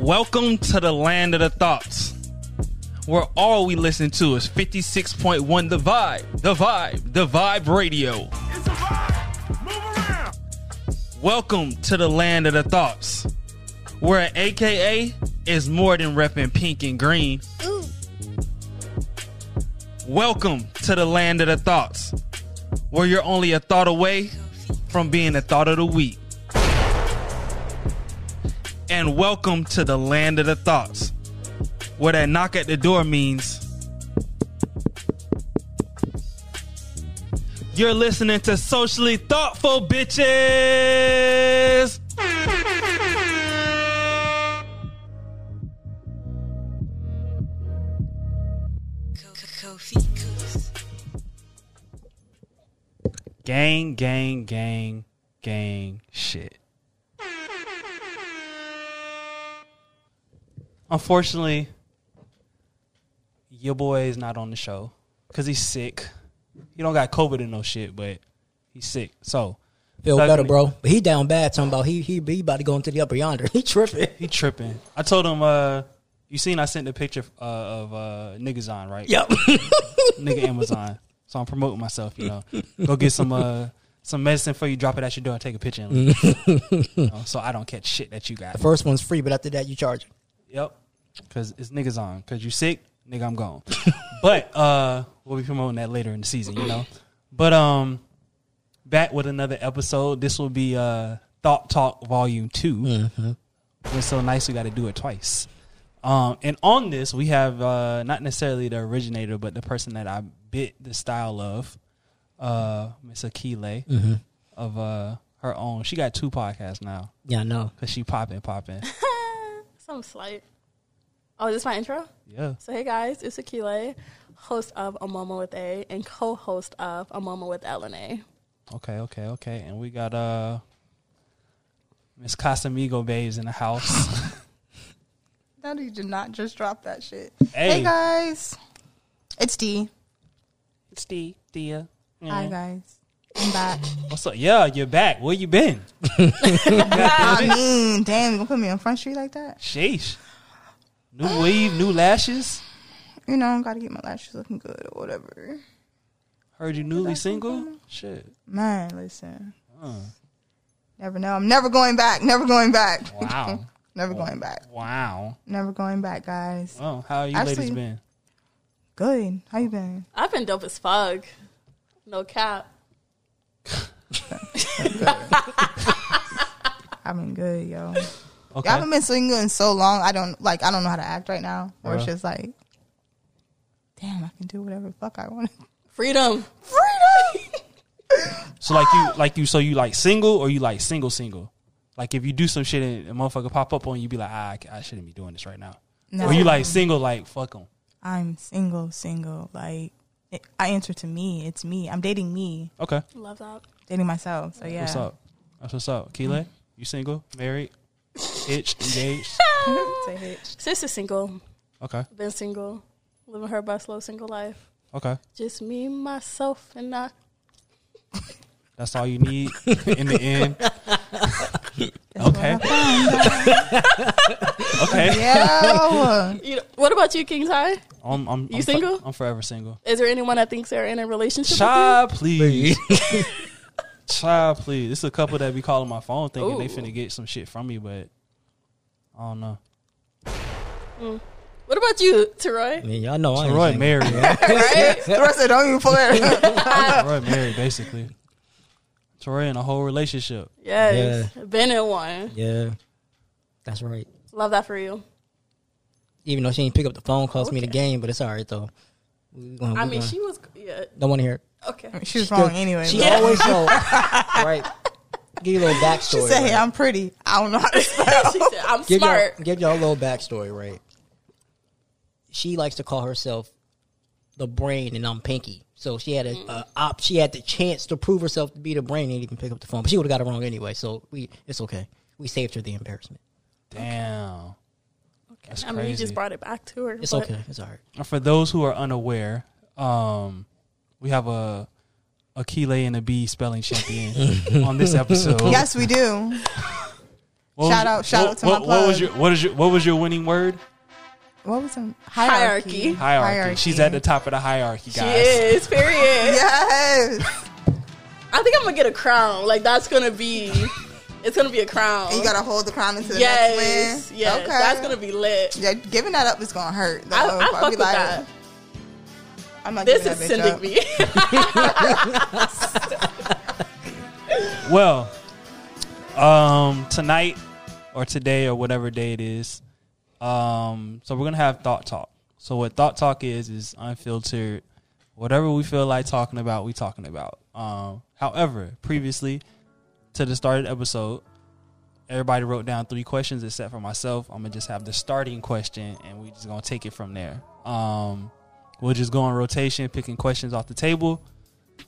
Welcome to the land of the thoughts, where all we listen to is 56.1 The Vibe, The Vibe, The Vibe Radio. It's a vibe. Move around. Welcome to the land of the thoughts, where AKA is more than repping pink and green. Ooh. Welcome to the land of the thoughts, where you're only a thought away from being the thought of the week. And welcome to the land of the thoughts, where that knock at the door means you're listening to socially thoughtful bitches. Gang, gang, gang, gang, shit. Unfortunately, your boy is not on the show because he's sick. He don't got COVID and no shit, but he's sick. So Feel better, bro. But he down bad. Talking about he he he about to go into the upper yonder. He tripping. he tripping. I told him, uh, you seen I sent the picture uh, of uh, niggas on right? Yep. Nigga Amazon. So I'm promoting myself. You know, go get some uh, some medicine for you. Drop it at your door and take a picture. And leave. You know, so I don't catch shit that you got. the first one's free, but after that you charge. Yep. Cause it's niggas on. Cause you sick, nigga, I'm gone. but uh we'll be promoting that later in the season, you know. But um back with another episode. This will be uh Thought Talk Volume 2 It's so nice we gotta do it twice. Um and on this we have uh not necessarily the originator, but the person that I bit the style of, uh Miss Akile of uh her own. She got two podcasts now. Yeah, I know. Cause she popping, popping. Some slight. Oh, is this my intro? Yeah. So hey guys, it's Akile, host of A Moment with A and co-host of A Moment with LNA. Okay, okay, okay. And we got uh Miss Casamigo Babes in the house. Daddy did not just drop that shit. Hey. Hey, guys, it's D. it's D, Dia. Hi guys, I'm back. What's up? Yeah, you're back. Where you been? I mean, damn, you gonna put me on front street like that? Sheesh. New weave, new lashes. You know, I gotta get my lashes looking good or whatever. Heard you newly single? Shit. Man, listen, Uh, never know. I'm never going back. Never going back. wow. never going back. Wow. Never going back, guys. Oh, how you Actually- ladies been? Good. How you been? I've been dope as fuck. No cap. I've been good, yo. Okay. I haven't been single in so long. I don't like. I don't know how to act right now. Or it's Uh-huh. just like, damn, I can do whatever the fuck I want. Freedom. Freedom. So like you like you so you like single or you like single single? Like if you do some shit and a motherfucker pop up on you, you be like, ah, I, I shouldn't be doing this right now. No. Or you like single, like fuck them. I'm single, single. Like it, I answer to me. It's me. I'm dating me, Okay. Love that. dating myself. So yeah. What's up? That's what's up. Keelan, mm-hmm. you single, married, hitched, engaged? Say hitch. Sister single. Okay. Been single. Living her best low single life. Okay. Just me, myself, and I. That's all you need in the end. That's Okay. what I found. Okay. Yeah. You know, what about you, King Ty? I'm, I'm, You I'm single? I'm forever single. Is there anyone that thinks they're in a relationship Child, please. Child, please. This is a couple that be calling my phone thinking they finna get some shit from me, but I don't know. with you? What about you, Teroy? I mean, y'all know I ain't Roy single. married. right? the rest of it don't even pull it. Roy married, basically. Troy in a whole relationship. Yes. Been in one. Yeah, that's right. Love that for you. Even though she didn't pick up the phone, cost me the game, but it's all right though. We gonna, I we mean, gonna- she was. Yeah. don't want to hear. It. Okay. She was wrong anyway. She but- always so right. Give you a little backstory. She said, "Hey, right? I'm pretty. I don't know how to spell." she said, "I'm give smart." Y'all, give y'all a little backstory, right? She likes to call herself the brain, and I'm Pinky. So she had a, a op. She had the chance to prove herself to be the brain, and even pick up the phone, but she would have got it wrong anyway. So we, it's okay. We saved her the embarrassment. Damn. That's I mean, you just brought it back to her. It's but okay. It's all right. For those who are unaware, um, we have a Akile and a B spelling champion on this episode. yes, we do. Shout was- out- shout what, out to what, my What was your what is your what was your winning word? What was some Hierarchy. Hierarchy. She's at the top of the hierarchy, She guys. is. Period. Yes. I think I'm gonna get a crown. Like that's gonna be. It's gonna be a crown. And you gotta hold the crown into the yes, next win. yes. Okay. That's gonna be lit. Yeah, giving that up is gonna hurt. though. I, I I'll fuck with like, that. I'm not This giving is that bitch sending up. me. Well, um, tonight or today or whatever day it is, um, so we're gonna have thought talk. So what thought talk is is unfiltered. Whatever we feel like talking about, we talking about. Um, however, previously to the start of the episode, everybody wrote down three questions except for myself. I'm gonna just have the starting question, and we just gonna take it from there. Um, we'll just go on rotation, picking questions off the table.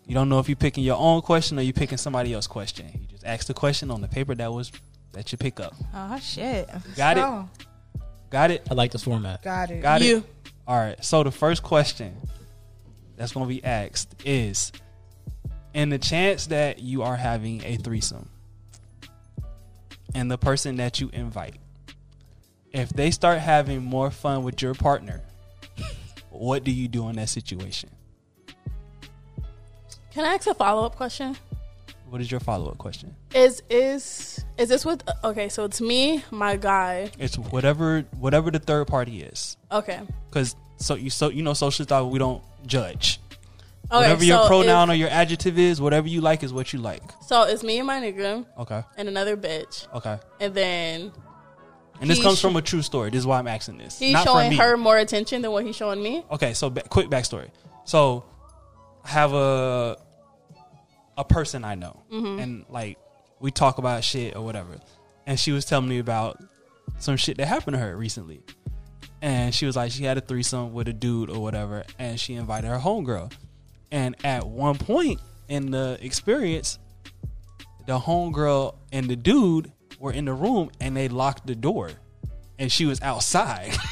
You don't know if you're picking your own question or you're picking somebody else's question. You just ask the question on the paper that was that you pick up. Oh shit. Got it? So, Got it? I like this format. Got it. Got You. it? All right. So the first question that's going to be asked is in the chance that you are having a threesome and the person that you invite, if they start having more fun with your partner, what do you do in that situation? Can I ask a follow up question? What is your follow up question? Is is is this with? Okay, so it's me, my guy. It's whatever whatever the third party is. Okay. because so you so you know socially thought we don't judge. Okay. whatever your so pronoun or your adjective is, whatever you like is what you like. So it's me and my nigga Okay, and another bitch, okay. and then And this comes sh- from a true story. This is why I'm asking this. he's Not from showing her more attention than what he's showing me. Okay, so ba- quick backstory. So I have a a person I know, Mm-hmm. and like we talk about shit or whatever, and she was telling me about some shit that happened to her recently, and she was like she had a threesome with a dude or whatever, and she invited her homegirl, and at one point in the experience, the homegirl and the dude were in the room and they locked the door, and she was outside.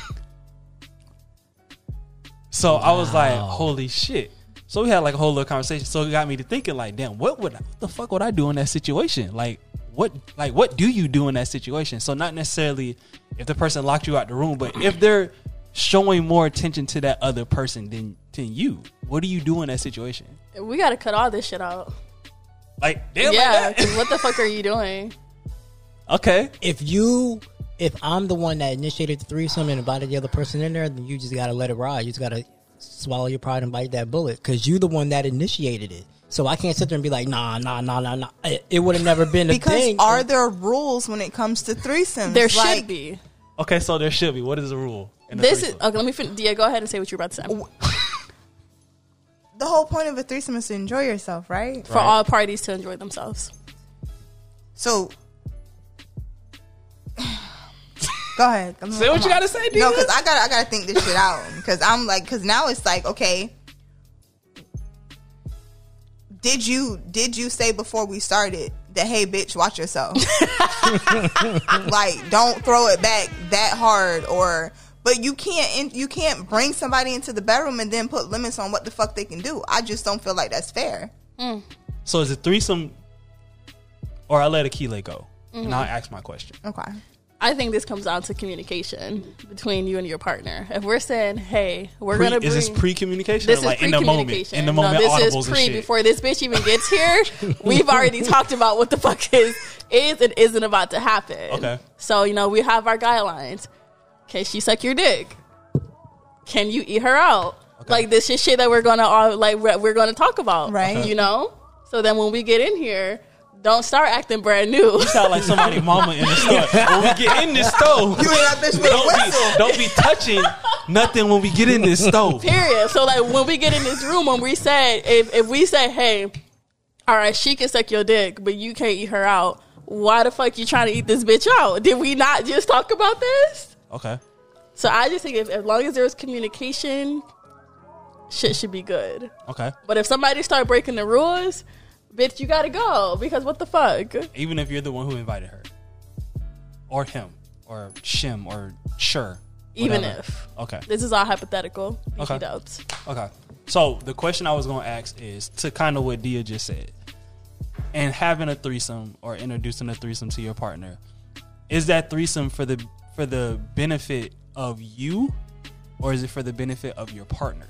So I was like, holy shit. So we had like a whole little conversation. So it got me to thinking like, damn, what would what the fuck would I do in that situation? Like what like what do you do in that situation? So not necessarily if the person locked you out the room, but if they're showing more attention to that other person than than you, what do you do in that situation? We got to cut all this shit out. Like damn yeah. like that? 'cause what the fuck are you doing? Okay. If you, if I'm the one that initiated the threesome and invited the other person in there, then you just gotta let it ride. You just gotta swallow your pride and bite that bullet because you're the one that initiated it. So I can't sit there and be like, nah, nah, nah, nah, nah. It, it would have never been a Because thing. are there rules when it comes to threesomes? There Like, should be. Okay, so there should be. What is the rule? in the This is okay. Let me. Fin- Dia, go ahead and say what you're about to say. The whole point of a threesome is to enjoy yourself, right? For all parties to enjoy themselves. So, go ahead. I'm- Say what I'm you on. gotta say, dude. No, because I gotta I gotta think this shit out. Because I'm like, because now it's like, okay, did you did you say before we started that hey bitch watch yourself like don't throw it back that hard or but you can't in, you can't bring somebody into the bedroom and then put limits on what the fuck they can do i just don't feel like that's fair mm. So is it threesome or I let Akile go? And mm-hmm. I'll ask my question. okay I think this comes down to communication between you and your partner. If we're saying, "Hey, we're Pre- gonna," bring, is this pre-communication? This or like is in the moment, pre-communication. in the moment, no, this is pre. Before this bitch even gets here. we've already talked about what the fuck is is and isn't about to happen. Okay. So you know we have our guidelines. Can she suck your dick? Can you eat her out? Okay. Like this is shit that we're gonna all like we're we're gonna talk about, Right. Okay. You know. So then when we get in here, don't start acting brand new. You sound like somebody mama in the store. When we get in this stove, you ain't that bitch with don't whistle be, don't be touching nothing when we get in this stove. Period. So like when we get in this room, when we say if if we say, hey, all right, she can suck your dick, but you can't eat her out. Why the fuck you trying to eat this bitch out? Did we not just talk about this? Okay. So I just think if as long as there's communication, shit should be good. Okay. But if somebody start breaking the rules, bitch, you gotta go because what the fuck? Even if you're the one who invited her, or him, or shim, or sure. Even whatever. if Okay. this is all hypothetical, Okay. dubs. Okay. So the question I was to ask is to kind of what Dia just said. And having a threesome or introducing a threesome to your partner, is that threesome for the for the benefit of you, or is it for the benefit of your partner?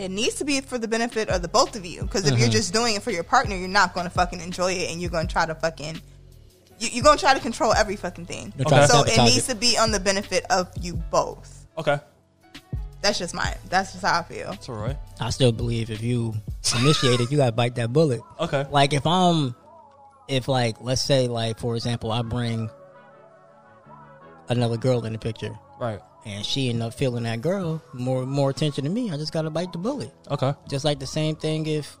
It needs to be for the benefit of the both of you. Because if you're mm-hmm. just doing it for your partner, you're not going to fucking enjoy it, and you're going to try to fucking. You, you're going to try to control every fucking thing. You're trying to So it sabotage needs to be on the benefit of you both. Okay, That's just my. That's just how I feel. so Roy. I still believe if you initiate it, you gotta bite that bullet. Okay, Like if I'm, if like let's say like for example, I bring another girl in the picture, right. And she end up feeling that girl more more attention to me. I just gotta bite the bullet. Okay, Just like the same thing if,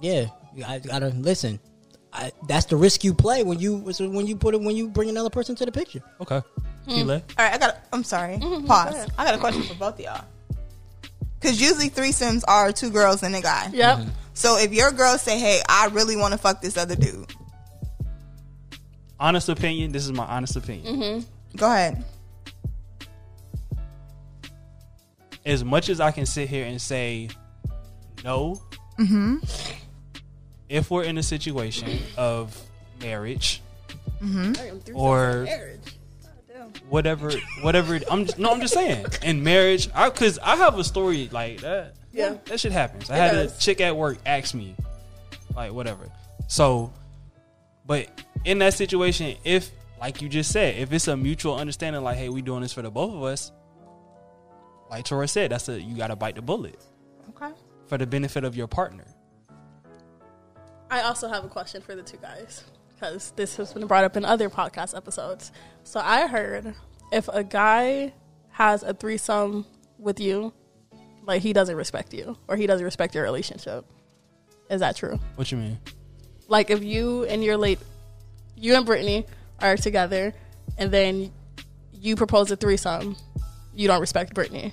yeah, I gotta listen. I, that's the risk you play when you when you put it when you bring another person to the picture. okay. Hmm. Keely. All right, I got. I'm sorry. Pause. I got a question for both of y'all. Because usually threesomes are two girls and a guy. Yep. Mm-hmm. So if your girl say, "Hey, I really want to fuck this other dude," Honest opinion. This is my honest opinion. go ahead. As much as I can sit here and say no, mm-hmm. if we're in a situation of marriage mm-hmm. or whatever, whatever. I'm just, no, I'm just saying. In marriage, I because I have a story like that. Yeah. that shit happens. I had does. a chick at work ask me, like whatever. So, but in that situation, if like you just said, if it's a mutual understanding, like hey, we doing this for the both of us. Like Tora said, that's a you got to bite the bullet Okay. for the benefit of your partner. I also have a question for the two guys because this has been brought up in other podcast episodes. So I heard if a guy has a threesome with you, like he doesn't respect you or he doesn't respect your relationship. Is that true? What you mean? Like if you and your late, you and Brittany are together, and then you propose a threesome, you don't respect Brittany.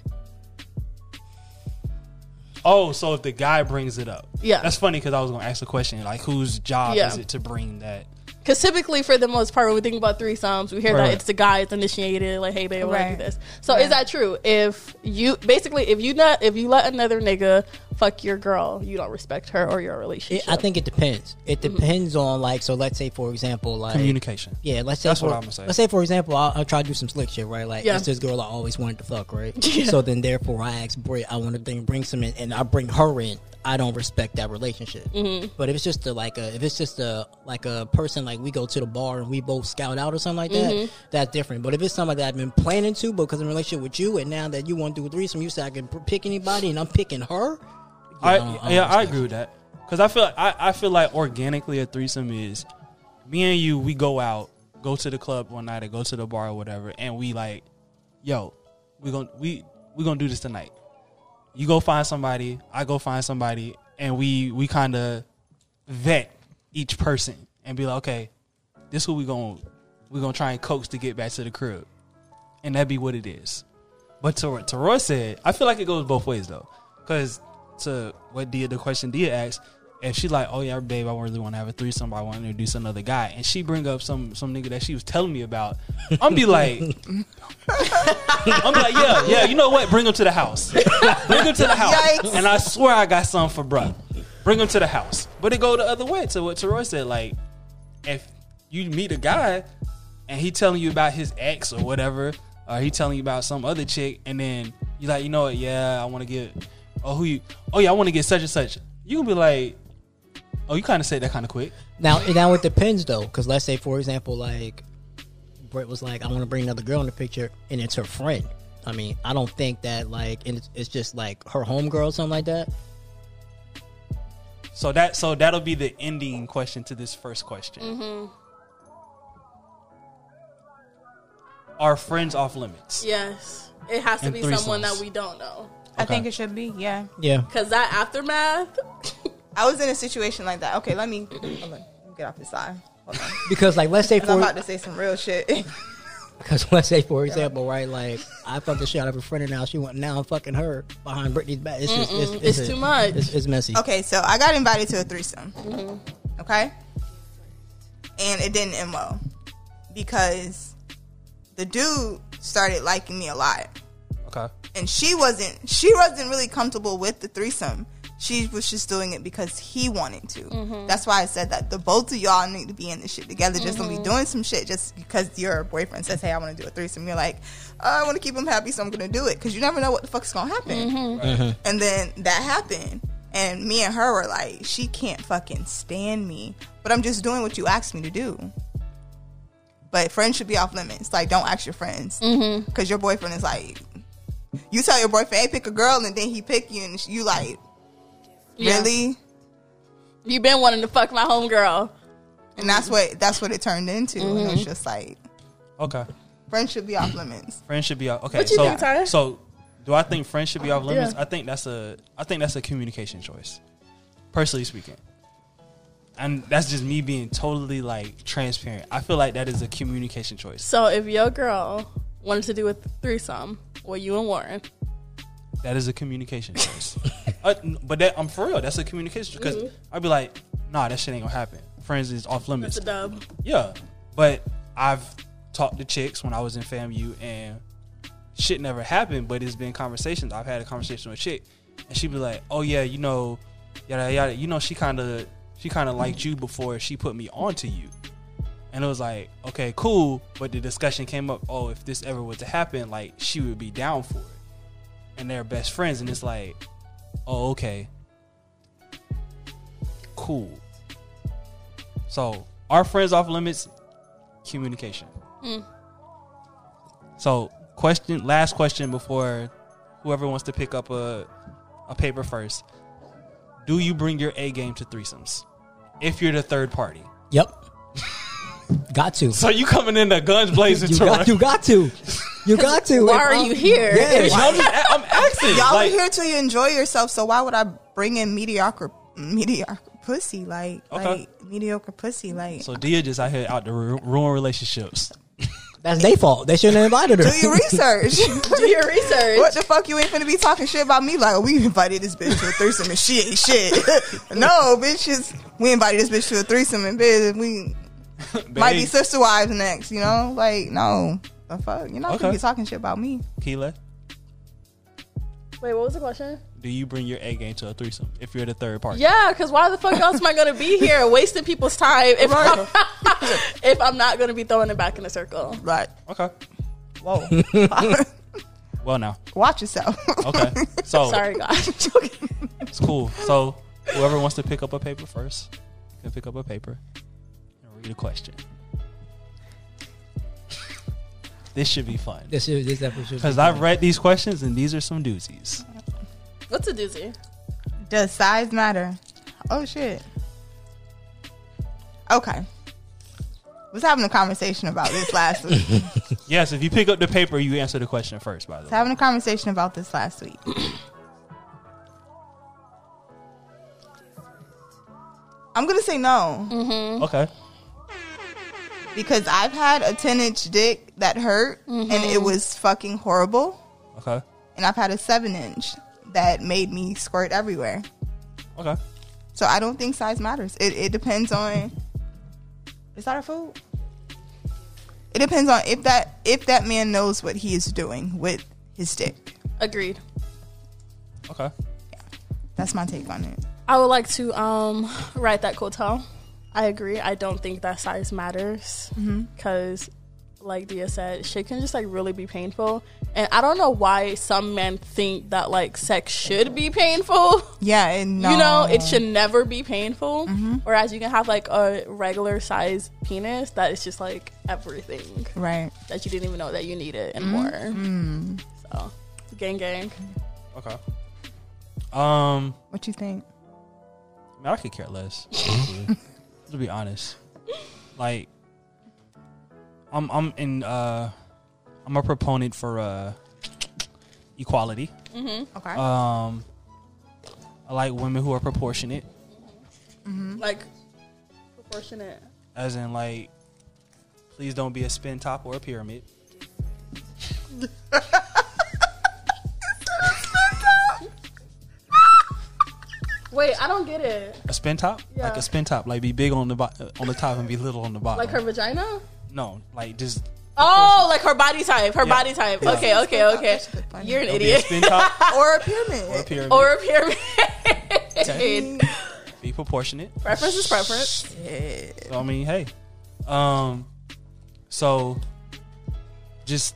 Oh, so if the guy brings it up, Yeah. that's funny because I was gonna ask the question like, whose job Yeah. is it to bring that? Because typically, for the most part, when we think about threesomes, we hear Right. that it's the guy that's initiated, like, "Hey, babe, I want to do this." So, Right. is that true? If you basically, if you not, if you let another nigga fuck your girl, you don't respect her or your It, relationship. I think it depends. It depends on like so. Let's say for example, like Communication. Yeah, let's say That's for, what I'm gonna say. Let's say for example, I'll, I'll try to do some slick shit, right? Like Yeah. it's this girl I always wanted to fuck, right? Yeah. So then therefore I ask Brit, I want to bring bring some in, and I bring her in. I don't respect that relationship. Mm-hmm. But if it's just a, like a if it's just a like a person like we go to the bar and we both scout out or something like that, Mm-hmm. that's different. But if it's somebody that I've been planning to, because in relationship with you, and now that you want to do a threesome, you say I can pick anybody, and I'm picking her. I, don't- don't yeah, I agree with that because I feel I, I feel like organically a threesome is me and you. We go out, go to the club one night, or go to the bar or whatever, and we like, yo, we gonna we we gonna do this tonight. You go find somebody, I go find somebody, and we we kind of vet each person and be like, okay, this what we gonna we gonna try and coax to get back to the crib, and that be what it is. But to to Roy said, I feel like it goes both ways though, because to what Dia the question Dia asked, if she like, oh yeah, babe, I really want to have a threesome, I want to introduce another guy, and she bring up some some nigga that she was telling me about, I'm be like, I'm be like, yeah, yeah, you know what? Bring him to the house, bring him to the house, Yikes. and I swear I got something for bruh. Bring him to the house, but it go the other way. To what Teroy said, like, if you meet a guy and he telling you about his ex or whatever, or he telling you about some other chick, and then you're like, you know what? Yeah, I want to get. Oh, who you? Oh yeah, I want to get such and such. You can be like, oh, you kind of said that kind of quick. Now, now it depends though, because let's say, for example, like Brett was like, "I want to bring another girl in the picture," and it's her friend. I mean, I don't think that like and it's, it's just like her homegirl or something like that. So that so that'll be the ending question to this first question. Mm-hmm. Are friends off limits? yes, it has to And be someone threesomes. that we don't know. I think it should be. Yeah. Yeah, Because that aftermath, I was in a situation like that. Okay, let me, hold on. Let me get off this side. Hold on. because like let's say 'Cause I'm about to say some real shit. because let's say for example, right? Like I fucked the shit out of a friend, and now she went. Now I'm fucking her behind Brittany's back. It's just it's, it's a- too much. It's, it's messy. okay, so I got invited to a threesome. Mm-hmm. Okay, and it didn't end well because the dude started liking me a lot. Okay. and she wasn't she wasn't really comfortable with the threesome. She was just doing it because he wanted to. Mm-hmm. That's why I said that the both of y'all need to be in this shit together. Just don't be doing some shit just because your boyfriend says, "Hey, I want to do a threesome." You're like, oh, "I want to keep him happy, so I'm going to do it." Because you never know what the fuck's going to happen. Mm-hmm. And then that happened, and me and her were like, "She can't fucking stand me," but I'm just doing what you asked me to do. But friends should be off limits. Like, don't ask your friends Mm-hmm. because your boyfriend is like, you tell your boyfriend, "Hey, pick a girl," and then he pick you, and you like, Yeah. really? You been wanting to fuck my homegirl. And that's what that's what it turned into. And Mm-hmm. it's just like, Okay. friends should be off limits. Friends should be off. Okay. What you so, think, Ty? so do I think friends should be off limits? Yeah. I think that's a I think that's a communication choice. Personally speaking. And that's just me being totally like transparent. I feel like that is a communication choice. So if your girl wanted to do a threesome with you and Warren, That is a communication choice. uh, but that I'm for real. That's a communication because Mm-hmm. I'd be like, nah, that shit ain't gonna happen. Friends is off limits. it's a dub. Yeah, but I've talked to chicks when I was in FAMU and shit never happened. But it's been conversations. I've had a conversation with a chick, and she'd be like, "Oh yeah, you know, yada yada. You know, she kind of she kind of liked you before she put me onto you." And it was like, okay, cool. But the discussion came up, oh, if this ever was to happen, like she would be down for it. And they're best friends, and it's like, oh, okay, cool. So, our friends off limits, communication. Mm. So, question, last question before whoever wants to pick up a a paper first. Do you bring your A game to threesomes? If you're the third party. Yep. got to. So you coming in the guns blazing You got, you got to. You got to. Why are I'm- you here? Yeah. I'm, just, I'm asking. Y'all like, are here till you enjoy yourself. So why would I bring in mediocre mediocre pussy? Like Okay. like mediocre pussy. Like So Dia just out here out to ru- ruin relationships. That's their fault. They shouldn't have invited her. do your research. do your research. What the fuck you ain't finna be talking shit about me like oh, we invited this bitch to a threesome and she ain't shit. no, bitches, we invited this bitch to a threesome and bitch we might be Babe, sister wives next. You know, like no, the fuck you're not Okay. finna be talking shit about me. Keela, Wait, what was the question? do you bring your A game to a threesome if you're the third party? Yeah, because why the fuck else am I gonna be here wasting people's time if I'm, if I'm not gonna be throwing it back in a circle? Right. Okay. whoa, Well, now. watch yourself. Okay. So Sorry, God. it's cool. So whoever wants to pick up a paper first can pick up a paper and read a question. This should be fun This is this episode. should because be I've fun. read these questions and these are some doozies. What's a doozy? Does size matter? Oh shit. Okay. Was having a conversation about this last week. Yes, if you pick up the paper, you answer the question first. By the was way, having a conversation about this last week. I'm gonna say no mm-hmm. okay. Because I've had a 10 inch dick that hurt and it was fucking horrible, Okay. and I've had a 7 inch that made me squirt everywhere. Okay. So I don't think size matters. It, it depends on. Is that a food? It depends on if that if that man knows what he is doing with his dick. Agreed. Okay. Yeah. That's my take on it. I would like to um write that quote. I agree. I don't think that size matters mm-hmm. because, like Dia said, shit can just like really be painful. And I don't know why some men think that like sex should be painful. Yeah, and no. You know, it should never be painful. Mm-hmm. Whereas you can have like a regular size penis that is just like everything right. that you didn't even know that you needed mm-hmm. and more. So, gang, gang. Okay. Um, What you think? I, mean, I could care less. to be honest, like, I'm I'm in uh, I'm a proponent for uh, equality. Okay. Um, I like women who are proportionate, Like, proportionate. as in like, please don't be a spin top or a pyramid. Wait, I don't get it. A spin top, Yeah. like a spin top, like be big on the bo- on the top and be little on the bottom. Like her vagina? no, like just Oh, like her body type. Her Yeah. body type. Yeah. Okay, okay, okay. That's good point. You're an don't be a idiot. spin top or a pyramid. or a pyramid. or a pyramid. Shade. Be proportionate. Preference is preference. So, I mean, hey. Um so just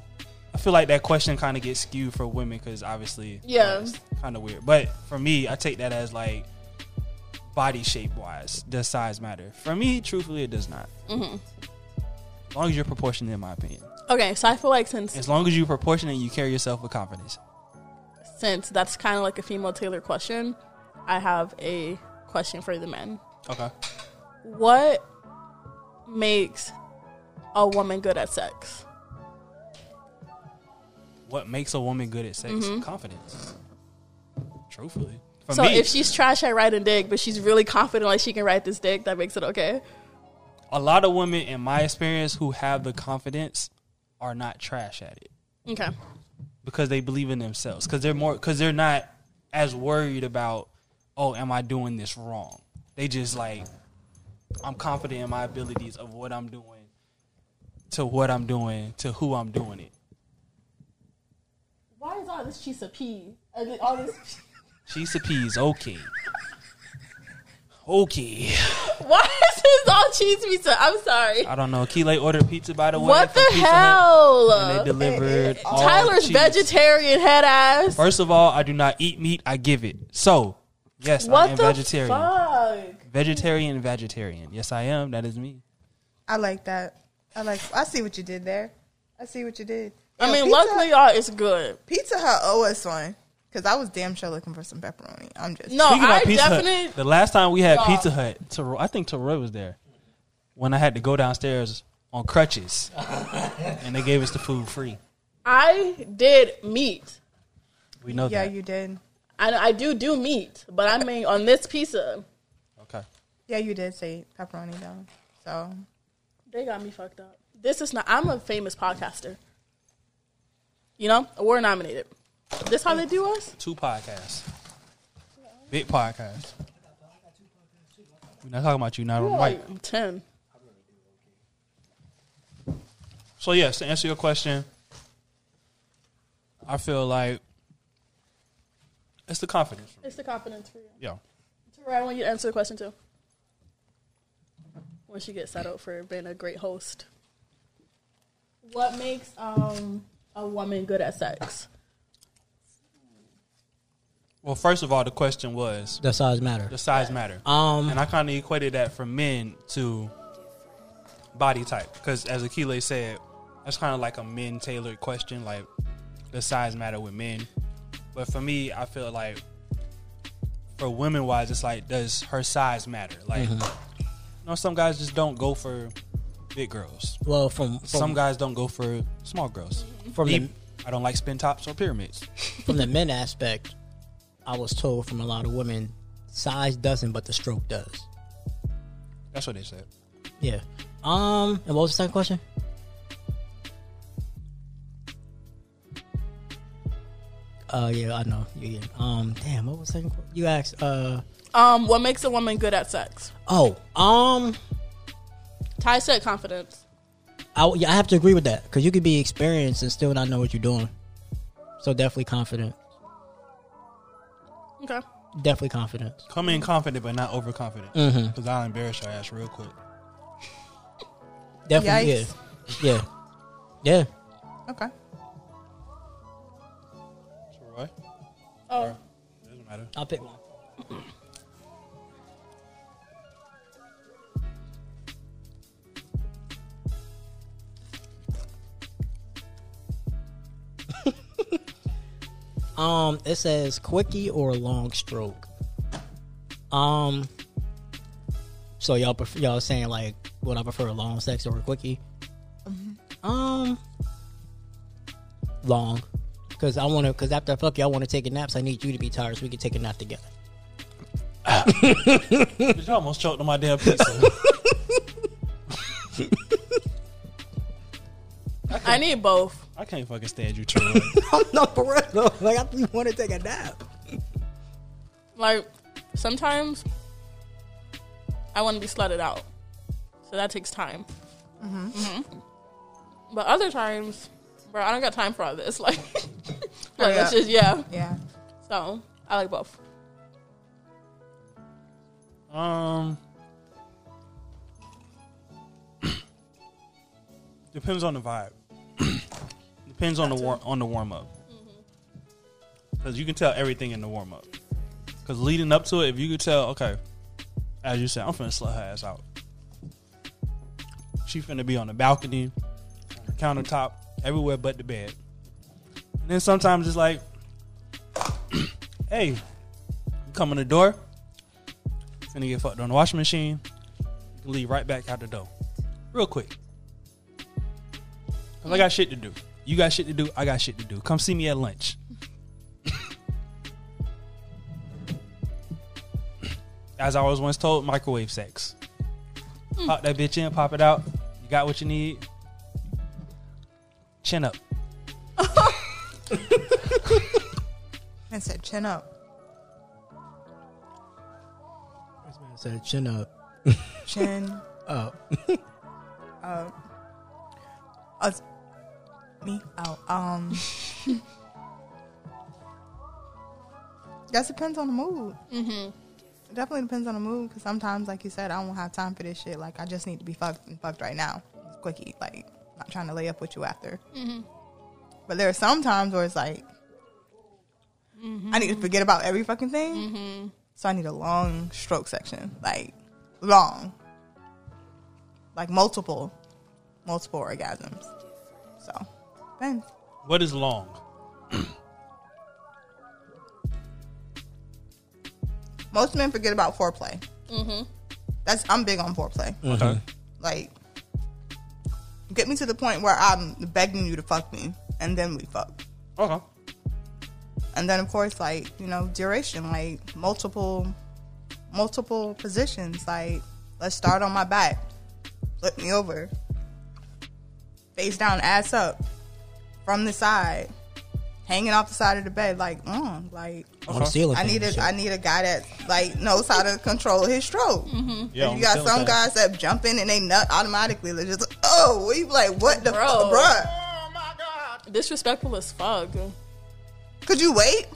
I feel like that question kind of gets skewed for women cuz obviously Yeah. kind of weird. But for me, I take that as like body shape wise, does size matter? For me, truthfully, it does not. Mm-hmm. As long as you're proportionate, in my opinion. Okay, so I feel like since As long as you're proportionate, you carry yourself with confidence. since that's kind of like a female tailored question, I have a question for the men. Okay. What makes a woman good at sex? What makes a woman good at sex? Confidence. Truthfully. For Mm-hmm. so me, if she's trash at writing dick, but she's really confident like she can write this dick, that makes it okay. a lot of women, in my experience, who have the confidence are not trash at it Okay. because they believe in themselves. Because they're more, because they're not as worried about, oh, am I doing this wrong? They just like, I'm confident in my abilities of what I'm doing, to what I'm doing, to who I'm doing it. Why is all this cheese a pea? All this. cheese a peas, okay. Okay. Why is this all cheese pizza? I'm sorry. I don't know. Keeley ordered pizza by the way. What from the Pizza Hut, hell? And they delivered. all Tyler's cheese. vegetarian head ass. First of all, I do not eat meat. I give it. So, yes, I what am the vegetarian. fuck? Vegetarian, vegetarian. Yes, I am. That is me. I like that. I like. I see what you did there. I see what you did. I Yo, mean, Pizza luckily, y'all, it's good. Pizza Hut owe us one because I was damn sure looking for some pepperoni. I'm just No, Speaking I of Pizza definitely. Hut, the last time we had Y'all. Pizza Hut, Ter- I think Teroy was there when I had to go downstairs on crutches, and they gave us the food free. I did meat. We know that yeah, that. you did. I, I do do meat, but I mean on this pizza, okay. Yeah, you did say pepperoni though. So they got me fucked up. This is not. I'm a famous podcaster. You know, award nominated. This how they do us? Two podcasts. Big podcast. We're not talking about you, not on mic. Like ten. So yes, to answer your question, I feel like it's the confidence. It's the confidence for you. Yeah. Teray, I want you to answer the question too. Once you get settled for being a great host, what makes um a woman good at sex? Well, first of all, the question was Does size matter? the size matter, Um, and I kind of equated that from men to body type because, as Akile said, that's kind of like a men tailored question. Like, does size matter with men? But for me, I feel like for women wise, it's like, does her size matter? Like, you know, some guys just don't go for big girls. well, from from, Some guys don't go for small girls. From Me, the I don't like spin tops or pyramids. from the men aspect, I was told from a lot of women, size doesn't, but the stroke does. That's what they said. Yeah. Um. And what was the second question? Uh. Yeah. I know. Yeah. yeah. Um. Damn. What was the second? que- You asked. Uh. Um, what makes a woman good at sex? Oh. Um. Ty said confidence. I, yeah, I have to agree with that because you could be experienced and still not know what you're doing. So definitely confident. Okay. Definitely confident. Come in confident, but not overconfident. Mm-hmm. Because I'll embarrass your ass real quick. Definitely. Yikes. Yeah. Yeah. Yeah. okay. Roy? Oh, Doesn't matter. I'll pick one. Um, it says quickie or long stroke. Um, so y'all prefer, y'all saying like would I prefer a long sex or a quickie? Um, long, because I want to. Because after I fuck you, I want to take a nap. So I need you to be tired so we can take a nap together. Bitch, you almost choked on my damn pizza. I need both. I can't fucking stand you, Troy. I'm not for real. though. Like I just want to take a nap. Like sometimes I want to be slutted out, so that takes time. Mhm. But other times, bro, I don't got time for all this. Like, like yeah. it's just yeah. Yeah. So I like both. Um, depends on the vibe. Depends on the war- on the warm up. Mm-hmm. Because you can tell everything in the warm up. Because leading up to it, if you could tell, okay, as you said, I'm finna slut her ass out. She finna be on the balcony, on the countertop, everywhere but the bed. And then sometimes it's like, hey, you come in the door, finna get fucked on the washing machine, leave right back out the door. Real quick. Cause I got shit to do. You got shit to do, I got shit to do. Come see me at lunch. As I was once told, microwave sex. Pop that bitch in, pop it out. You got what you need. Chin up. And said, chin up. This man said chin up. Chin up. us me out. Um Guess depends on the mood. Mm-hmm. It definitely depends on the mood because sometimes, like you said, I don't have time for this shit. Like I just need to be fucked and fucked right now, It's quickie. Like not trying to lay up with you after. Mhm. But there are some times where it's like I need to forget about every fucking thing. Mhm. So I need a long stroke section, like long, like multiple, multiple orgasms. So depends. What is long? Most men forget about foreplay. Mm-hmm. That's I'm big on foreplay. Okay. Like, get me to the point where I'm begging you to fuck me, and then we fuck. Okay. And then of course, like you know, duration, like multiple, multiple positions. Like, let's start on my back, flip me over, face down, ass up, from the side, hanging off the side of the bed. Like, mm, like On the ceiling. I need and a shit. I need a guy that like knows how to control his stroke. Yeah, you got some guys that jump in and they nut automatically. They're just oh, we like what the Bro. fuck, bruh? Oh my God. Disrespectful as fuck. Could you wait?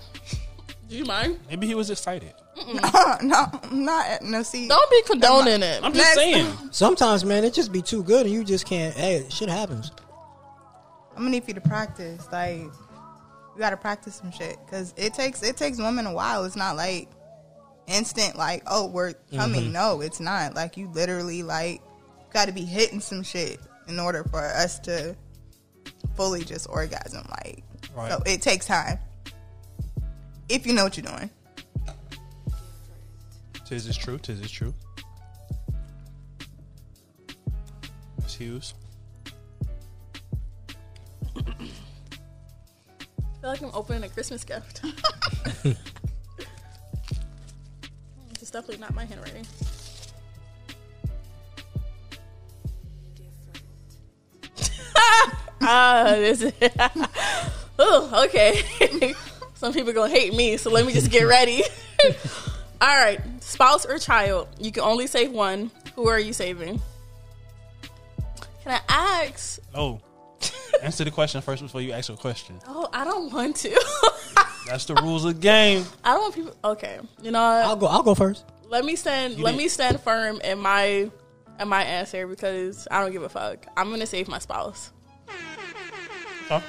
Do you mind? Maybe he was excited. no, not no. See, Don't be condoning it. I'm just Next. saying. Sometimes, man, it just be too good, and you just can't. Hey, shit happens. I'm gonna need for you to practice. Like, you gotta practice some shit because it takes it takes women a while. It's not like instant. Like, oh, we're coming. Mm-hmm. No, it's not. Like, you literally like got to be hitting some shit in order for us to fully just orgasm. Like, Right. so it takes time if you know what you're doing. Tis is true. Tis is true. Hughes. Feel like I'm opening a Christmas gift. it's definitely not my handwriting. Ah, this is. oh, okay. Some people gonna hate me, so let me just get ready. All right, spouse or child, you can only save one. Who are you saving? Can I ask? Oh. Answer the question first before you ask a question. Oh, I don't want to. That's the rules of the game. I don't want people. Okay, you know. I'll go. I'll go first. let me stand. You let did. me stand firm in my in my answer because I don't give a fuck. I'm gonna save my spouse. Huh?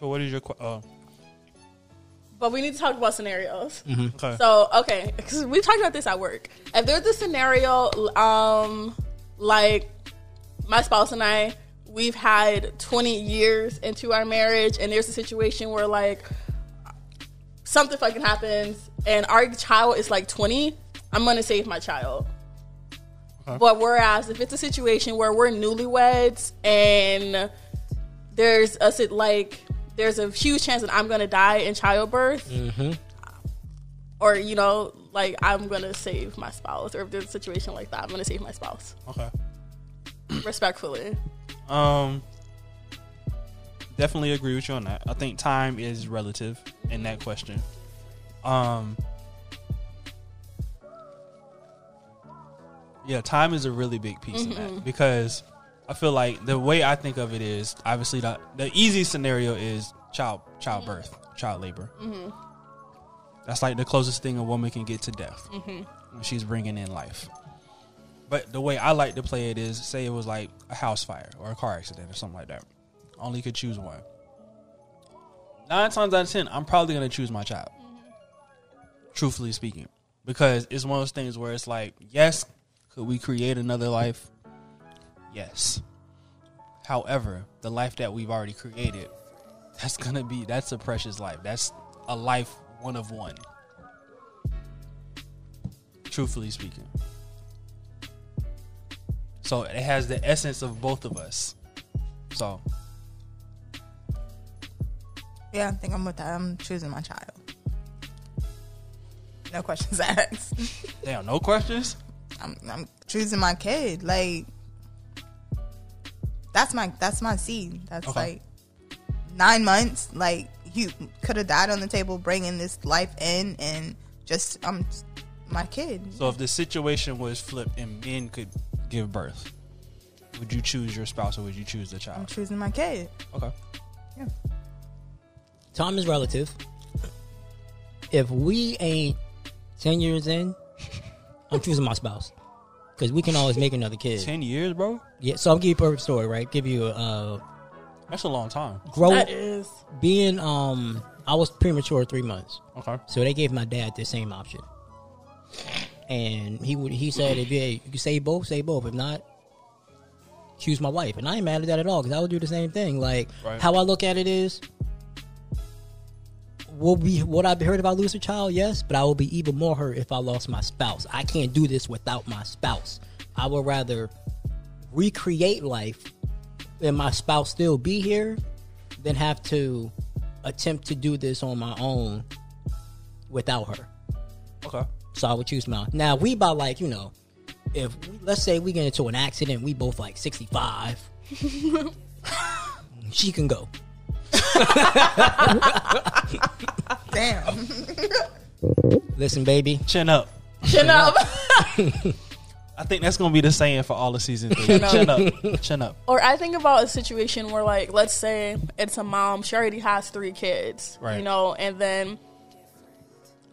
So what is your que- uh, But we need to talk about scenarios. okay? So okay, because we talked about this at work. If there's a scenario, um, like my spouse and I, we've had 20 years into our marriage, and there's a situation where like something fucking happens, and our child is like 20. I'm gonna save my child. But whereas if it's a situation where we're newlyweds and there's a like there's a huge chance that I'm gonna die in childbirth, mm-hmm. or you know, like I'm gonna save my spouse, or if there's a situation like that, I'm gonna save my spouse okay. respectfully. Um, definitely agree with you on that. I think time is relative in that question. Um, yeah, time is a really big piece of that because I feel like the way I think of it is obviously the the easy scenario is child childbirth, child labor. That's like the closest thing a woman can get to death. when she's bringing in life. But the way I like to play it is, say it was like a house fire or a car accident or something like that. Only could choose one. Nine times out of ten, I'm probably gonna choose my child. Mm-hmm. Truthfully speaking, because it's one of those things where it's like, yes, could we create another life? Yes. However, the life that we've already created, that's gonna be that's a precious life. That's a life one of one. Truthfully speaking. So it has the essence of both of us. So Yeah, I think I'm with that. I'm choosing my child. No questions asked. damn, no questions. I'm I'm choosing my kid. Like that's my that's my seed. That's Okay. like nine months. Like you could have died on the table bringing this life in, and just I'm my kid. So if the situation was flipped and men could give birth, would you choose your spouse or would you choose the child? I'm child? choosing my kid. Okay. Yeah. Time is relative. If we ain't ten years in, I'm choosing my spouse because we can always make another kid. Ten years, bro? Yeah, so I'll give you a perfect story, right? Give you a uh, That's a long time. grow That is. being um I was premature three months, Okay. so they gave my dad the same option, and he would he said if you, you can say both, say both. If not, choose my wife, and I ain't mad at that at all because I would do the same thing. Like Right. how I look at it is. Will be would I've heard if I lose a child? Yes, but I will be even more hurt if I lost my spouse. I can't do this without my spouse. I would rather recreate life and my spouse still be here than have to attempt to do this on my own without her. Okay. So I would choose my. Now we about like you know, if let's say we get into an accident, we both like sixty five. she can go. Damn. Listen, baby. Chin up. Chin up. I think that's gonna be the saying for all of season three. Chin up. Chin up. or I think about a situation where, like, let's say it's a mom. She already has three kids, Right. you know, and then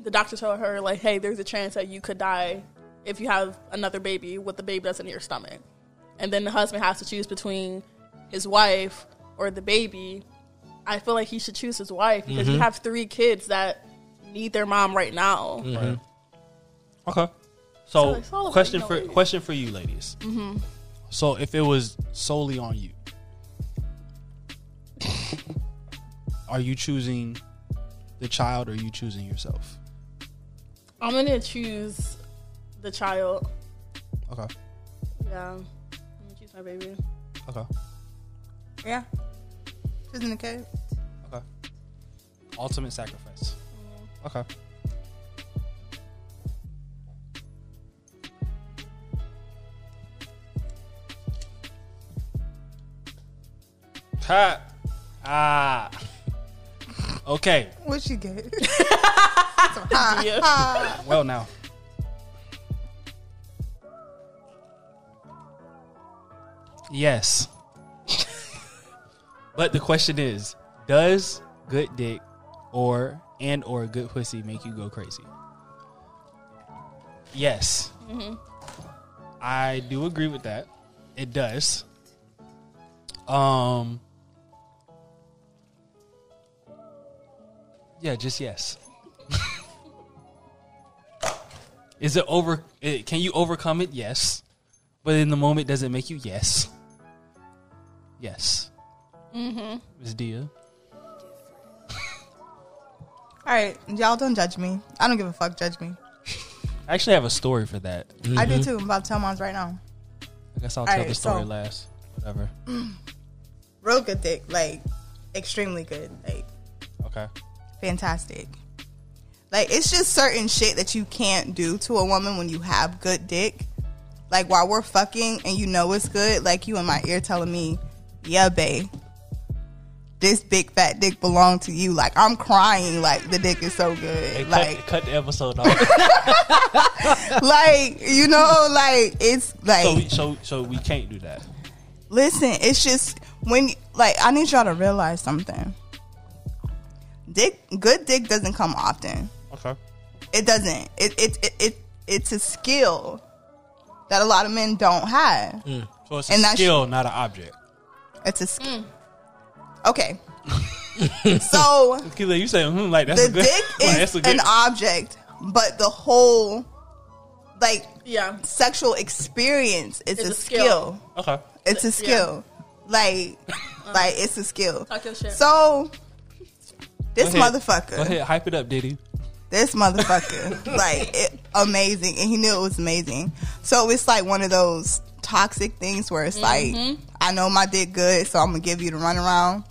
the doctor told her, like, hey, there's a chance that you could die if you have another baby with the baby that's in your stomach. And then the husband has to choose between his wife or the baby. I feel like he should choose his wife because you have three kids that need their mom right now. Right. Okay. So So, it's question you for it- question for you, ladies. Mm-hmm. So, if it was solely on you, are you choosing the child or are you choosing yourself? I'm gonna choose the child. Okay. Yeah, I'm gonna choose my baby. Okay. yeah. Choosing the kid. Okay. Ultimate sacrifice. Okay. Ha. Ah. Okay. What you get? Yeah. Well, now. Yes. but the question is, does good dick or and or good pussy make you go crazy? Yes. I do agree with that. It does. Um Yeah, just yes. Is it over? It, can you overcome it? Yes. But in the moment, does it make you? Yes. Yes. Mm-hmm. Ms. Dia. All right, y'all don't judge me. I don't give a fuck. Judge me. I actually have a story for that. I do too. I'm about to tell mine right now. I guess I'll tell Alright, the story so- last. Whatever. Real good dick, like extremely good, like Okay. Fantastic. Like it's just certain shit that you can't do to a woman when you have good dick. Like while we're fucking and you know it's good, like you in my ear telling me, "Yeah, babe, this big fat dick belong to you." Like I'm crying, like the dick is so good. Hey, like, cut, cut the episode off. like you know, like it's like so, we, so, so we can't do that. Listen, it's just when like I need y'all to realize something. Dick, good dick doesn't come often. Okay. It doesn't. It it it, it it's a skill that a lot of men don't have. Mm. So it's a And that's- skill, not an object. It's a skill. Mm. Okay. so Keela, you say hmm, like that's the a good. dick like, is that's a good. an object, but the whole like Yeah. sexual experience is It's a, a skill. skill. okay. It's a skill. Like uh-huh. like it's a skill. Talk your shit. So this Go motherfucker, Go ahead, hype it up, Diddy. this motherfucker, like it, amazing, and he knew it was amazing. So it's like one of those toxic things where it's like, I know my dick good, so I'm gonna give you the runaround.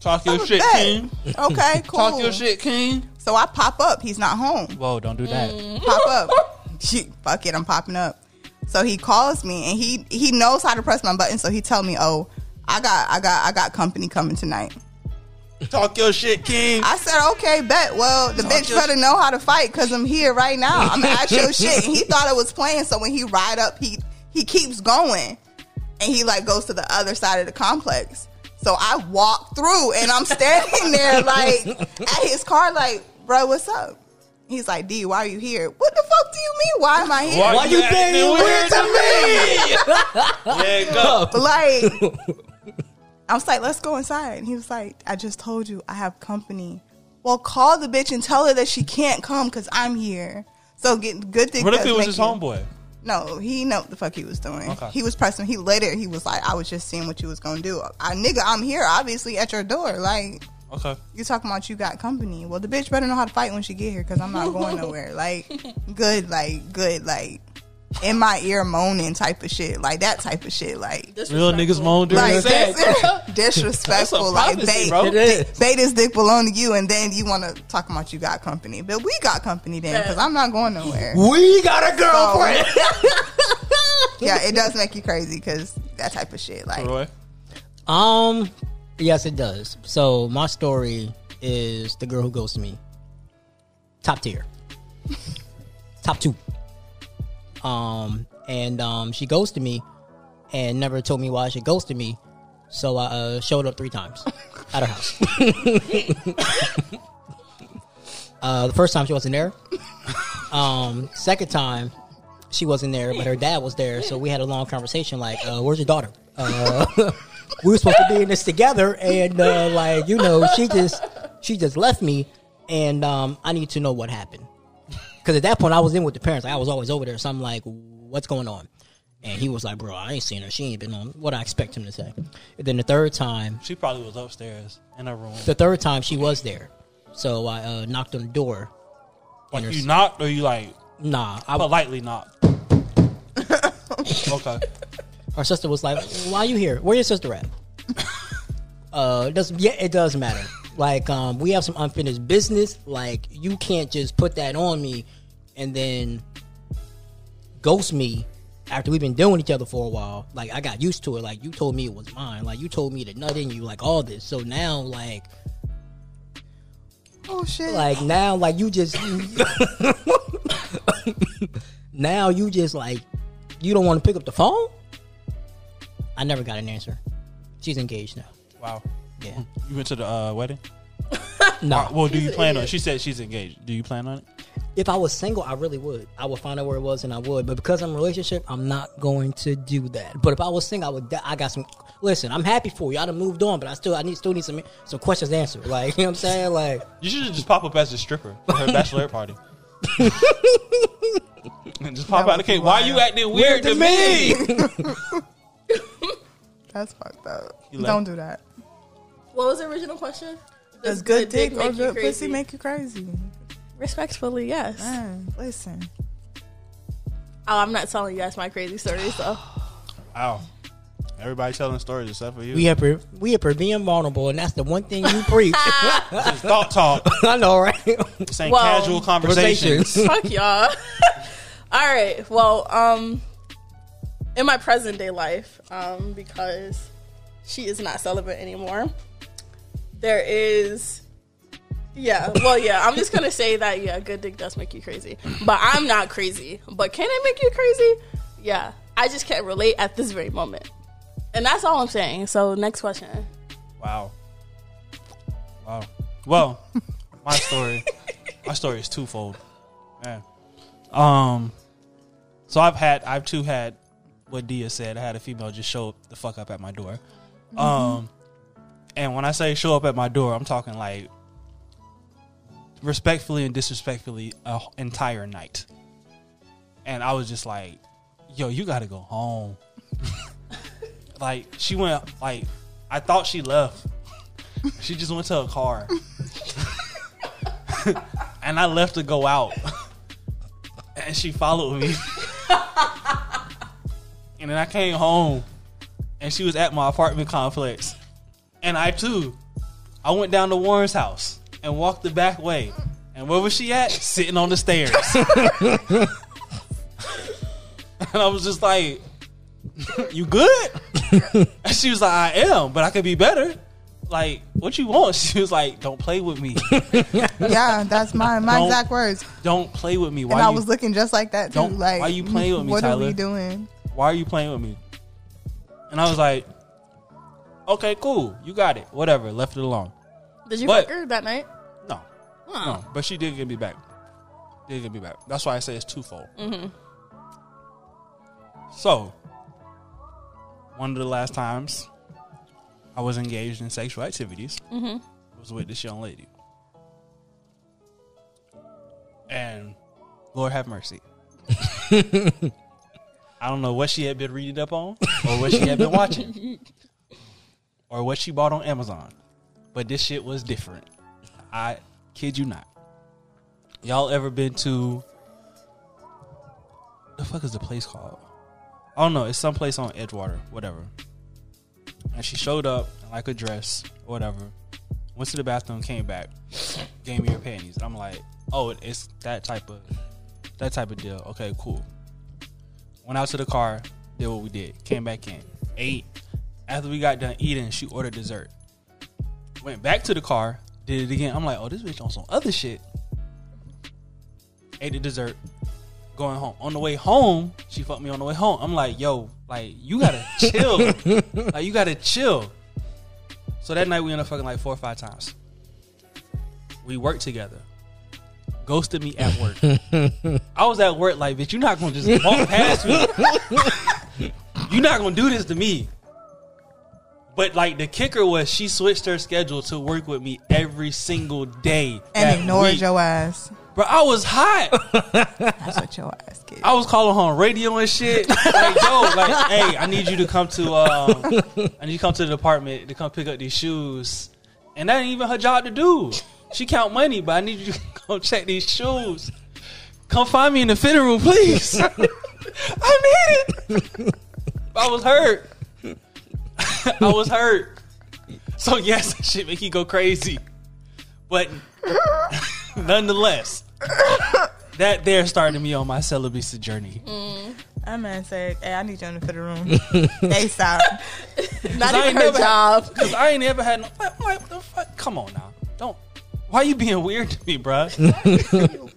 Talk your shit, Bet. King. Okay, cool. Talk your shit, King. So I pop up. He's not home. Whoa, don't do that. Mm. Pop up. Shoot, Fuck it, I'm popping up. So he calls me and he he knows how to press my button. So he tell me, "Oh, I got I got I got company coming tonight." Talk your shit, King. I said, "Okay, bet. Well, the Talk bitch your better know how to fight because I'm here right now. I'm at your shit." And he thought it was playing. So when he ride up, he he keeps going, and he like goes to the other side of the complex. So I walk through and I'm standing there like at his car, like, bro, what's up? He's like, D, why are you here? What the fuck do you mean? Why am I here? Why you acting being weird to me? Yeah, go. Like, I was like, let's go inside. And he was like, I just told you I have company. Well, call the bitch and tell her that she can't come because I'm here. So get good thing. What if it was his you- homeboy? No, he know what the fuck he was doing. Okay. He was pressing. He later he was like, I was just seeing what you was gonna do. I nigga, I'm here, obviously at your door. Like Okay. you talking about you got company. Well, the bitch better know how to fight when she get here because I'm not going nowhere. Like good, like good, like in my ear moaning type of shit, like that type of shit, like. Real niggas moan during Like sex. disrespectful. That's a Like prophecy, bait, bro. It is. bait this dick belong to you, and then you want to talk about you got company, but we got company then because I'm not going nowhere. We got a girlfriend. yeah, it does make you crazy because that type of shit. Like, Roy. Um, yes, it does. So my story is the girl who goes to me. Top tier. Top two. Um, and um, she goes to me, and never told me why she goes to me. So I uh, showed up three times at her house. uh, the first time she wasn't there. Um, second time she wasn't there, but her dad was there. So we had a long conversation. Like, uh, "Where's your daughter?" Uh, we were supposed to be in this together, and uh, like you know, she just she just left me, and um, I need to know what happened. Because at that point, I was in with the parents. Like, I was always over there, so I'm like, "What's going on?" And he was like, "Bro, I ain't seen her. She ain't been on." What I expect him to say. And then the third time, She probably was upstairs in her room. the third time she was there, so I uh, knocked on the door. Like her- you knocked or you like Nah, I, politely knocked. okay. Our sister was like, "Why you here? Where your sister at?" uh, it doesn't. Yeah, it does matter. Like, um, we have some unfinished business. Like, you can't just put that on me and then ghost me after we've been doing each other for a while. Like, I got used to it. Like, you told me it was mine. Like, you told me to nut in you. Like, all this. So now, like, oh shit. like now, like you just now you just like you don't want to pick up the phone. I never got an answer. She's engaged now. Wow. Yeah. You went to the uh, wedding? No. Uh, well, do you plan on? She said she's engaged. Do you plan on it? If I was single, I really would. I would find out where it was and I would. But because I'm in a relationship, I'm not going to do that. But if I was single, I would. I got some. Listen, I'm happy for you. I done moved on, but I still, I need, still need some, some questions answered. Like you know what I'm saying? Like You should just pop up as a stripper for her bachelorette party. And just pop That out the would cake. be Why you acting weird, to me? That's fucked up. You Don't like- do that. What was the original question? Does good dick or make you good crazy? pussy make you crazy? Respectfully, yes. Man, listen. Oh, I'm not telling you guys my crazy stories though. Wow. Everybody telling stories except for you. we up here, we up here being vulnerable, and that's the one thing you preach. Just thought talk. I know, right? This ain't Well, casual conversations. Fuck y'all. All right. Well, um, in my present day life, um, because she is not celibate anymore, there is. Yeah, well, yeah. I'm just gonna say that yeah, good dick does make you crazy, but I'm not crazy. But can it make you crazy? Yeah, I just can't relate at this very moment, and that's all I'm saying. So next question. Wow. Wow. Well, my story, my story is twofold. Man. Um, so I've had, I've too had what Dia said. I had a female just show the fuck up at my door. Um, and when I say show up at my door, I'm talking like respectfully and disrespectfully a h- entire night. And I was just like, yo, you got to go home. like she went like I thought she left. She just went to her car. and I left to go out. and she followed me. and then I came home and she was at my apartment complex. And I too, I went down to Warren's house and walked the back way. And where was she at? Sitting on the stairs. and I was just like, You good? and she was like, I am, but I could be better. Like, what you want? She was like, Don't play with me. Yeah, that's my my Don't- exact words. Don't play with me. Why And I you, was looking just like that too. Don't- like, why you playing with me, What are Tyler? we doing? why are you playing with me? And I was like, Okay, cool. You got it. Whatever. Left it alone. Did you But- fuck her that night? No. No. But she did get me back. Did get me back. That's why I say it's twofold. Mm-hmm. So, one of the last times I was engaged in sexual activities mm-hmm. was with this young lady. And Lord have mercy. I don't know what she had been reading up on or what she had been watching or what she bought on Amazon. But this shit was different. I kid you not. Y'all ever been to the fuck is the place called? I don't know. It's someplace on Edgewater, whatever. And she showed up in like a dress, whatever. Went to the bathroom, came back, gave me her panties. I'm like, oh, it's that type of that type of deal. Okay, cool. Went out to the car, did what we did, came back in, ate. After we got done eating, she ordered dessert. Went back to the car, did it again. I'm like, oh, this bitch on some other shit. Ate the dessert, going home. On the way home, she fucked me on the way home. I'm like, yo, like you gotta chill. like you gotta chill. So that night we ended up fucking like four or five times. We worked together. Ghosted me at work. I was at work like, bitch, you're not gonna just walk past me. you're not gonna do this to me. But like the kicker was she switched her schedule to work with me every single day. And that ignored week. your ass. Bro, I was hot. That's what your ass get. I was calling her on radio and shit. Like, yo, like, hey, I need you to come to um I need you to come to the department to come pick up these shoes. And that ain't even her job to do. She count money, but I need you to come check these shoes. Come find me in the fitting room, please. I need it. I was hurt. I was hurt. So yes, that shit make you go crazy. But nonetheless, that there started me on my celibacy journey. Mm. That man said, "Hey, I need you in the fitting room ASAP." Not even ain't her never- job. Cause I ain't ever had no. Like, like, what the fuck? Come on now, don't. Why you being weird to me, bruh?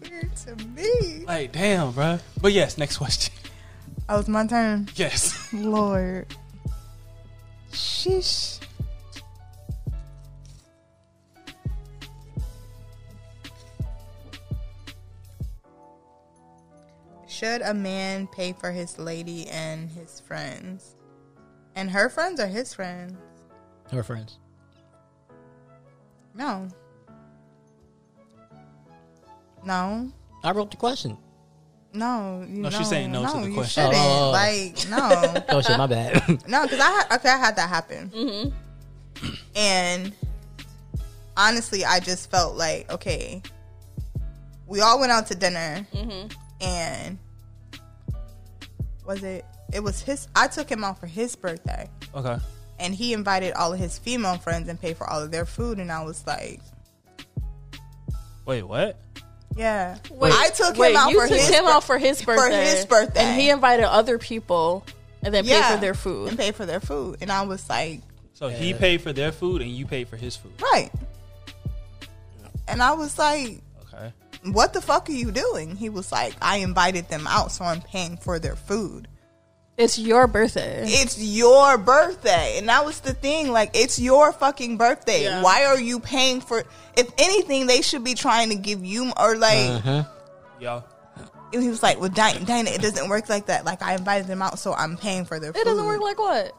Weird to me. like, damn, bruh. But yes, next question. Oh, it's my turn. Yes. Lord. Sheesh. Should a man pay for his lady and his friends? And her friends are his friends? Her friends. No. No. I wrote the question. No, you No, she's saying no to the you question. shouldn't. Oh. Like, no. Oh shit, my bad. No, because I had okay, I had that happen, mm-hmm. and honestly, I just felt like okay, we all went out to dinner, mm-hmm. and was it? It was his. I took him out for his birthday, Okay. and he invited all of his female friends and paid for all of their food, and I was like, Wait, what? Yeah, Wait, I took wait, him out you for took his him out for his birthday. his birthday. and he invited other people and then paid for their food. and food. paid for their food, and I was like, So he paid for their food and you paid for his food. right, and I was like. Okay. what the fuck are you doing? He was like, I invited them out, so I'm paying for their food. It's your birthday. It's your birthday. And that was the thing. Like, it's your fucking birthday. Yeah. Why are you paying for If anything, they should be trying to give you, or like, Y'all, And he was like, "Well, Dinah, Dinah, it doesn't work like that. Like I invited them out, so I'm paying for their food. It doesn't work like what?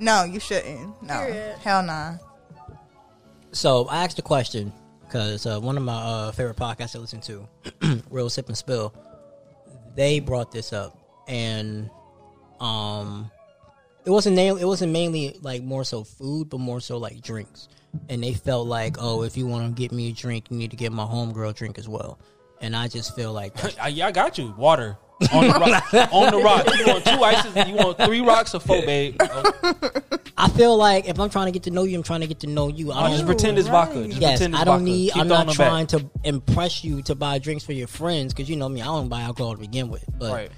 No, you shouldn't. No, Period. hell nah. So I asked a question because uh, one of my uh, favorite podcasts I listen to, Real Sip and Spill, they brought this up, and um, it wasn't na- it wasn't mainly like more so food, but more so like drinks. And they felt like, oh, if you want to get me a drink, you need to get my homegirl a drink as well. And I just feel like I, yeah, I got you. Water on the rock. on the rock. You want two ices? You want three rocks or four, babe? I feel like if I'm trying to get to know you, I'm trying to get to know you. I oh, don't just pretend it's vodka. Just Yes, pretend it's I don't vodka. need. Keep I'm not them back. trying to impress you to buy drinks for your friends because you know me. I don't buy alcohol to begin with. But Right.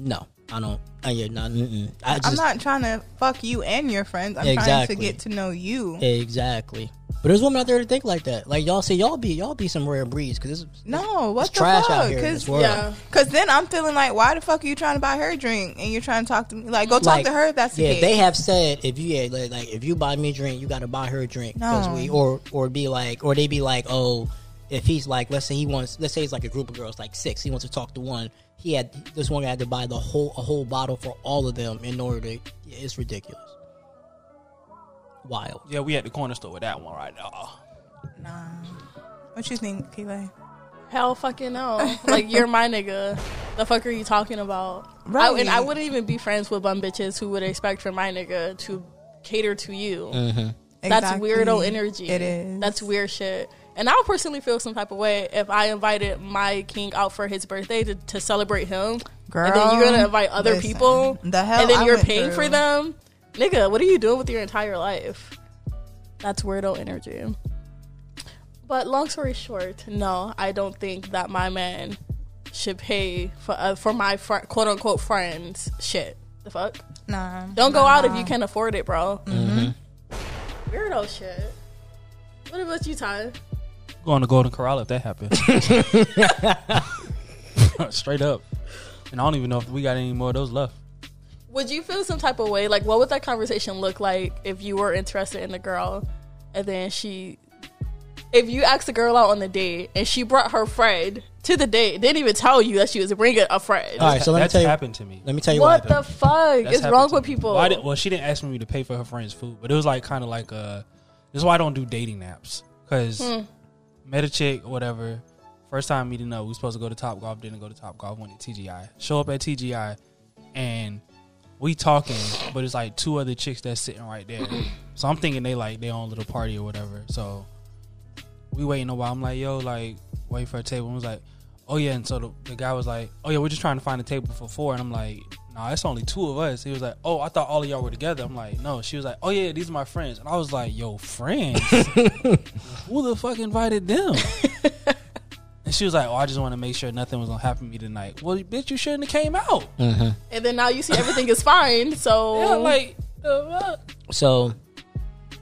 No, I don't. I, yeah, no, mm-mm. I just I'm not trying to fuck you and your friends. I'm Exactly. trying to get to know you. exactly. But there's women out there that think like that. Like y'all say, y'all be y'all be some rare breeds because it's No, what it's the trash fuck? out here Cause. Yeah. Cause then I'm feeling like, why the fuck are you trying to buy her a drink and you're trying to talk to me? Like, go talk Like, to her if that's the yeah, case. they have said if you yeah, like, like if you buy me a drink, you got to buy her a drink because No. we or or be like or they be like oh if he's like let's say he wants let's say it's like a group of girls like six he wants to talk to one he had this one guy had to buy the whole a whole bottle for all of them in order to yeah, it's ridiculous wild Yeah, we at the corner store with that one right now. Nah. What you think, Keeley? Hell fucking no. like you're my nigga. The fuck are you talking about? Right. I, and I wouldn't even be friends with bum bitches who would expect for my nigga to cater to you. Mm-hmm. That's Exactly. weirdo energy. It is. That's weird shit. And I would personally feel some type of way if I invited my king out for his birthday to, to celebrate him. and then you're gonna invite other listen, people. the hell and then I you're went paying for them. Nigga, what are you doing with your entire life? That's weirdo energy. But long story short, no, I don't think that my man should pay for uh, for my fr- quote unquote friends shit. The fuck? Nah. Don't go nah. out if you can't afford it, bro. Weirdo shit. What about you, Ty? Going to Golden Corral if that happens. Straight up. And I don't even know if we got any more of those left. Would you feel some type of way? Like, what would that conversation look like if you were interested in the girl, and then she, if you asked the girl out on the date and she brought her friend to the date, didn't even tell you that she was bringing a friend. all right so let me tell you what happened to me. let me tell you what, what the fuck That's is wrong with me. people? Well, I didn't- well, she didn't ask me to pay for her friend's food, but it was like kind of like uh This is why I don't do dating apps because Hmm. Met a chick whatever. First time meeting up, we supposed to go to Top Golf. Didn't go to Top Golf. Went to TGI. Show up at TGI, and we talking, but it's like two other chicks that's sitting right there. so I'm thinking they like their own little party or whatever. So we waiting a while. I'm like, yo, like wait for a table. And was like, oh yeah. And so the, the guy was like, oh yeah, we're just trying to find a table for four. And I'm like, nah, it's only two of us. He was like, oh, I thought all of y'all were together. I'm like, no. She was like, oh yeah, these are my friends. And I was like, yo, friends. Who the fuck invited them? and she was like, oh, I just want to make sure nothing was gonna happen to me tonight. Well, bitch, you shouldn't have came out. and then now you see everything is fine. So, Yeah, like. Uh, So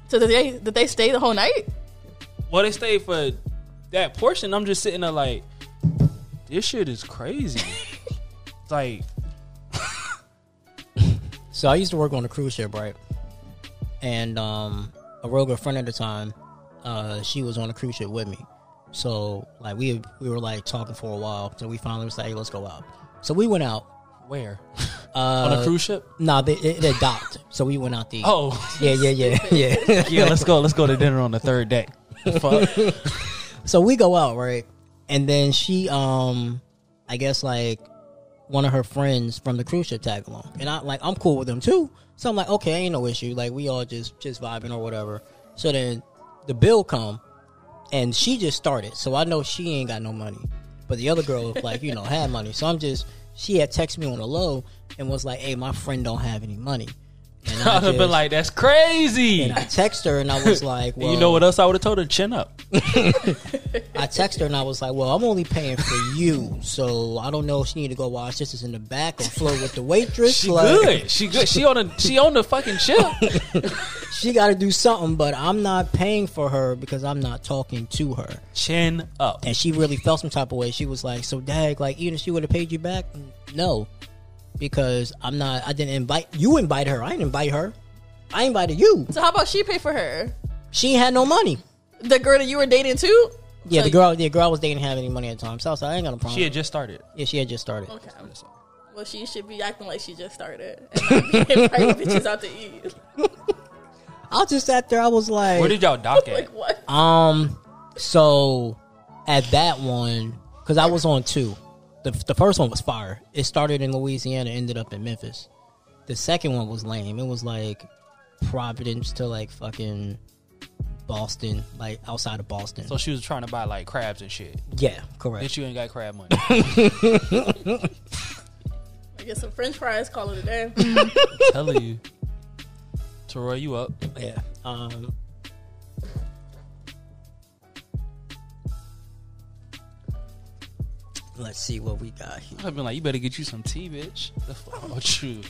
so did they did they stay the whole night? well, they stayed for that portion. I'm just sitting there like, this shit is crazy. it's like, So I used to work on a cruise ship, right? And um, a real good friend at the time, uh, she was on a cruise ship with me. So like we we were like talking for a while. So we finally was like, hey, let's go out. So we went out. where Uh, on a cruise ship? Nah, they, it, it docked. So we went out to eat. Oh, yeah, yeah, yeah, yeah. yeah. Let's go. Let's go to dinner on the third day. Fuck. so we go out right and then she um i guess like one of her friends from the cruise ship tag along. And i like i'm cool with them too. So i'm like okay ain't no issue. Like we all just just vibing or whatever. So then the bill come and she just started. So i know she ain't got no money. But the other girl was like you know had money. So i'm just she had texted me on the low and was like hey my friend don't have any money and I would have been like, that's crazy. and I text her and I was like, well, you know what else I would have told her? Chin up. I text her and I was like, "Well, I'm only paying for you, so I don't know if she need to go our sisters in the back or flirt with the waitress. She like, good. She good. She on the she on the fucking ship. She got to do something, but I'm not paying for her because I'm not talking to her." Chin up. And she really felt some type of way. She was like, "So, Dag, like, even if she would have paid you back, no, because I'm not. I didn't invite you. Invite her. I didn't invite her. I invited you. So how about she pay for her? She had no money. The girl that you were dating too? Yeah, So the girl, the girl I was dating didn't have any money at the time. So I was I ain't got no problem. She had just started. yeah, she had just started. Okay. Well, she should be acting like she just started and not bitches out to eat. I just sat there. I was like, Where did y'all dock at? Like what? Um, so at that one, because I was on two. The, the first one was fire. It started in Louisiana, ended up in Memphis. The second one was lame. It was like Providence to like fucking Boston, like outside of Boston. So she was trying to buy like crabs and shit. yeah, correct. Bitch, you ain't got crab money. I get some French fries. Call it a day. Telling you. Teroy, you up? Yeah. Um. Let's see what we got here. I've been like, you better get you some tea, bitch. The fuck about you?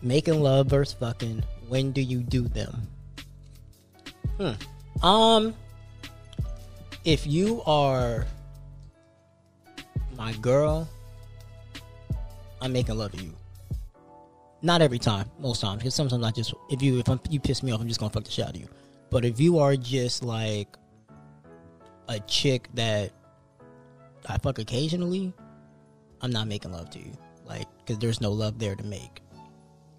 Making love versus fucking. When do you do them? Hmm. Um. If you are my girl, I'm making love to you. Not every time, most times, because sometimes I just if you if I'm, you piss me off, I'm just gonna fuck the shit out of you. But if you are just like a chick that I fuck occasionally, I'm not making love to you, like because there's no love there to make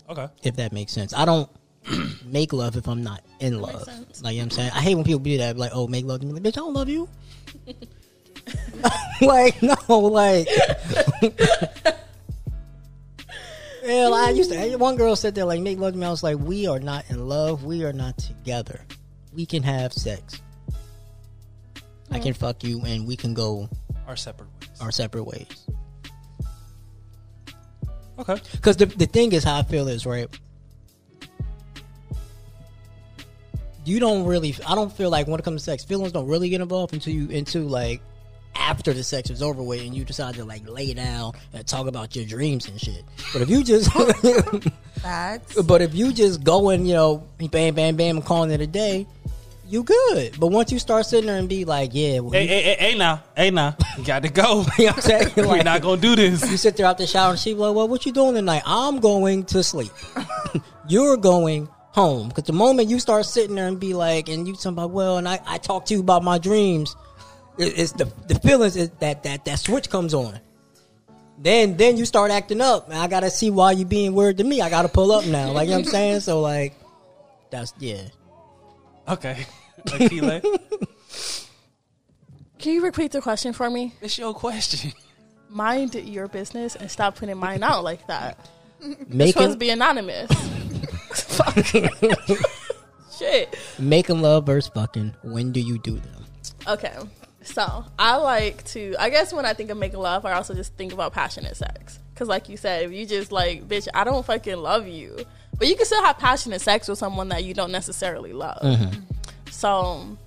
Okay. if that makes sense. I don't make love if I'm not in makes love. sense. Like you know what I'm saying? I hate when people do that, like, oh, make love to me. Like, bitch, I don't love you. like, no, like Hell, I used to one girl said that like make love to me. I was like, we are not in love, we are not together. We can have sex. I can oh. fuck you and we can go Our separate ways. our separate ways. Okay. Because the, the thing is, how I feel is right. You don't really. I don't feel like when it comes to sex, feelings don't really get involved until you into like after the sex is over with, and you decide to like lay down and talk about your dreams and shit. But if you just, Facts. but if you just go and you know, bam, bam, bam, and calling it a day, you good. But once you start sitting there and be like, yeah, well, Hey, hey, hey, hey, now, hey, now, you got to go. you know what I'm saying? We're not gonna do this. you sit there out the shower and she be like, well, what you doing tonight? I'm going to sleep. You're going home. Because the moment you start sitting there and be like, and you talking about, well, and I, I talk to you about my dreams, it, it's the the feelings is that that that switch comes on. Then then you start acting up, and I gotta see why you being weird to me. I gotta pull up now, like you know what I'm saying. So like, that's yeah. Okay. Akile, Can you repeat the question for me? it's your question. Mind your business and stop putting mine out like that. It's supposed to be anonymous. Fuck. Shit. making love versus fucking. When do you do them? Okay. So I like to. I guess when I think of making love, I also just think about passionate sex. Because, like you said, if you just like, bitch, I don't fucking love you, but you can still have passionate sex with someone that you don't necessarily love. So.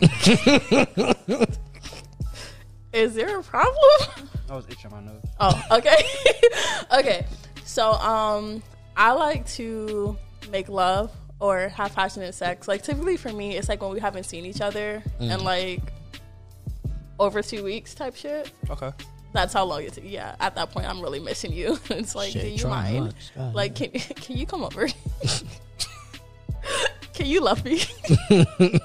Is there a problem? I was itching my nose. Oh, okay. okay. So, um, I like to make love or have passionate sex. Like typically for me, it's like when we haven't seen each other in like over two weeks type shit. Okay. That's how long it takes. Yeah, at that point, I'm really missing you. it's like, Shit, do you mind? Like, can can you come over? can you love me?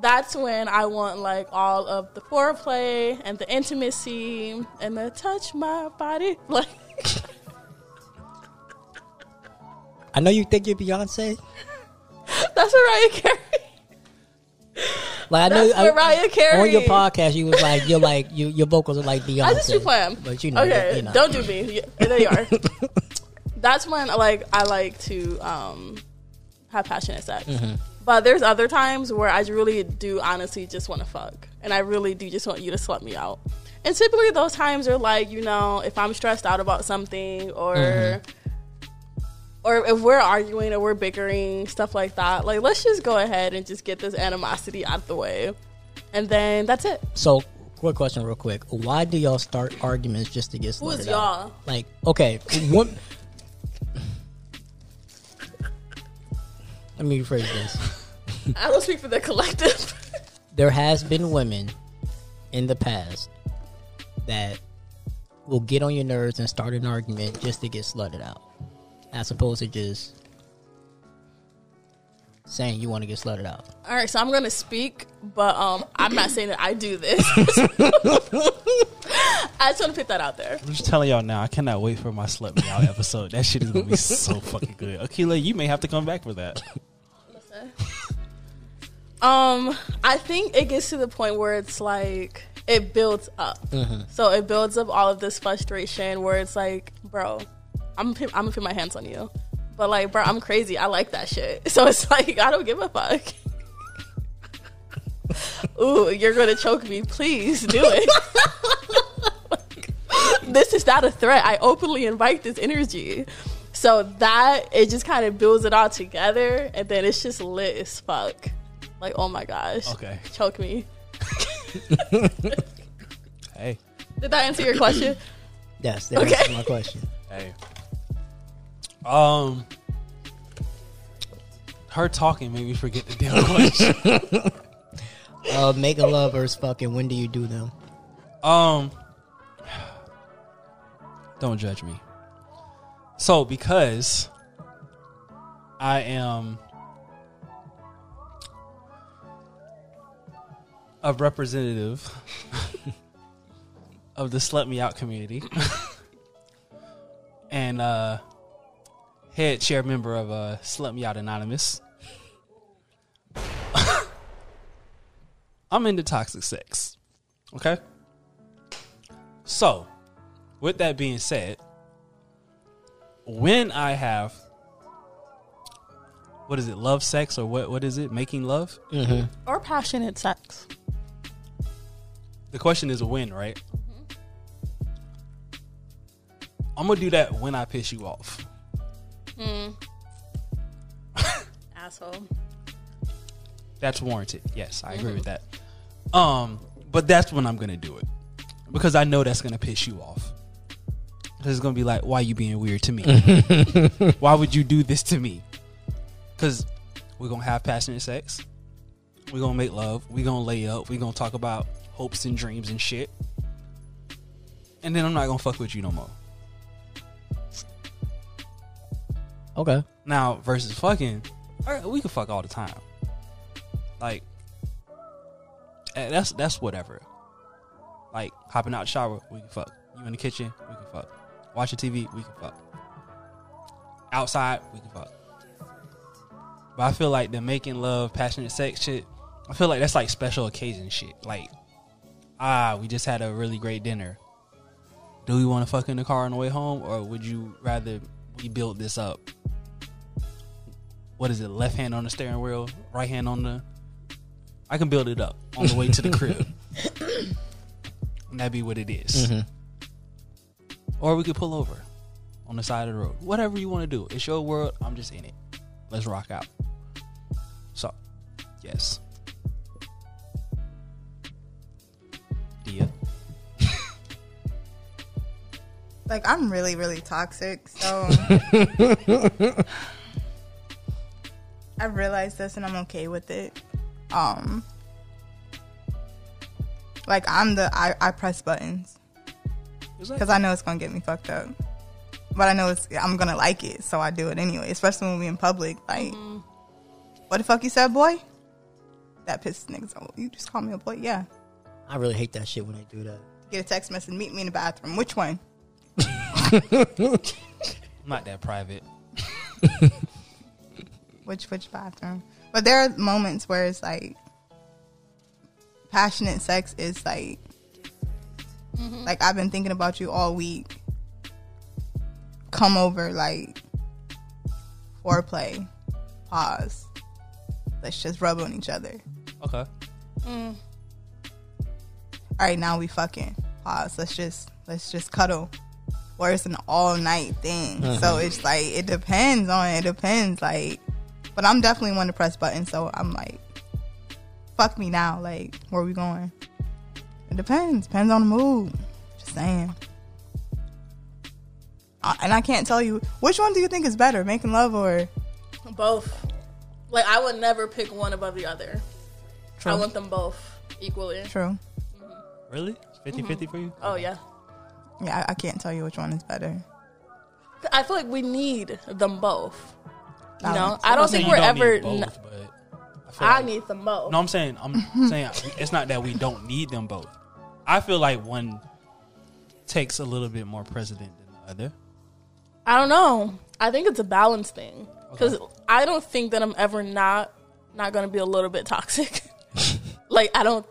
That's when I want like all of the foreplay and the intimacy and the touch my body. Like, I know you think you're Beyonce. that's Mariah Carey. Like I know I- Mariah Carey. on your podcast, you was like you're like you, your vocals are like Beyonce. I just be playing. but you know, okay, not. don't do me. There you are. That's when like I like to um have passionate sex. Mm-hmm. But there's other times where I really do honestly just want to fuck, and I really do just want you to slut me out. And typically those times are like you know if I'm stressed out about something or. Mm-hmm. Or if we're arguing or we're bickering, stuff like that, like let's just go ahead and just get this animosity out of the way, and then that's it. So, quick question, real quick. Why do y'all start arguments just to get Who is started? out? y'all? Like, okay, what? Let me rephrase this. I don't speak for the collective. There has been women in the past that will get on your nerves and start an argument just to get slutted out, as opposed to just saying you want to get slutted out. All right, so I'm gonna speak, but um, I'm not saying that I do this. I just want to put that out there. I'm just telling y'all now. I cannot wait for my slut me out episode. That shit is gonna be so fucking good. Akila, you may have to come back for that. Um, I think it gets to the point where it's like it builds up. So it builds up all of this frustration where it's like, bro, I'm I'm gonna put my hands on you, but like, bro, I'm crazy. I like that shit. So it's like I don't give a fuck. Ooh, you're gonna choke me. Please do it. this is not a threat. I openly invite this energy. So that it just kind of builds it all together, and then it's just lit as fuck. Like, oh my gosh, Okay. choke me. Hey, Did that answer your question? Yes, that Okay. answers my question. hey. Um, her talking made me forget the damn question. Uh, making love versus fucking. When do you do them? Um, don't judge me. So, because I am a representative of the Slut Me Out community and uh, head chair member of uh, Slut Me Out Anonymous, I'm into toxic sex. Okay? So, with that being said, when I have what is it, love sex or what what is it? Making love? Or passionate sex? The question is when, right? I'm gonna do that when I piss you off. Asshole. That's warranted. Yes, I agree with that. Um, but that's when I'm gonna do it because I know that's gonna piss you off. Because It's gonna be like, why are you being weird to me? why would you do this to me? Because we're gonna have passionate sex. We're gonna make love. We're gonna lay up. We're gonna talk about hopes and dreams and shit. And then I'm not gonna fuck with you no more. Okay. Now versus fucking, we can fuck all the time. Like eh, that's that's whatever. Like hopping out the shower, we can fuck. You in the kitchen, we can fuck. Watching TV, we can fuck. Outside, we can fuck. But I feel like the making love, passionate sex shit. I feel like that's like special occasion shit. Like, ah, we just had a really great dinner. Do we want to fuck in the car on the way home, or would you rather we build this up? What is it? Left hand on the steering wheel, right hand on the. I can build it up on the way to the crib. and that'd be what it is. Mm-hmm. Or we could pull over on the side of the road. Whatever you want to do. It's your world. I'm just in it. Let's rock out. So, yes. Dia. Like I'm really, really toxic. So I've realized this and I'm okay with it. Um like I'm the I, I press buttons because I know it's gonna get me fucked up. But I know it's I'm gonna like it, so I do it anyway. Especially when we in public. Like, what the fuck you said, boy? That pisses niggas off. You just call me a boy, yeah. I really hate that shit when they do that. Get a text message, meet me in the bathroom. Which one? I'm not that private. which which bathroom. But there are moments where it's like passionate sex is like mm-hmm. like I've been thinking about you all week. Come over like foreplay. Pause. Let's just rub on each other. Okay. Mm. All right, now we fucking pause. Let's just let's just cuddle. Or it's an all night thing. So mm-hmm. it's like it depends on it depends like but I'm definitely one to press buttons, so I'm like fuck me now, like where are we going? It depends. Depends on the mood. Just saying. Uh, and I can't tell you which one do you think is better, making love or Both. Like I would never pick one above the other. True. I want them both equally. true. Really? 50 50 for you? Oh yeah. Yeah, I, I can't tell you which one is better. I feel like we need them both. You know, so I don't think we're don't ever. need both, n- but I, feel I like- need them both. No, I'm saying I'm saying it's not that we don't need them both. I feel like one takes a little bit more precedent than the other. I don't know. I think it's a balance thing because I don't think that I'm ever not not gonna be a little bit toxic. like I don't.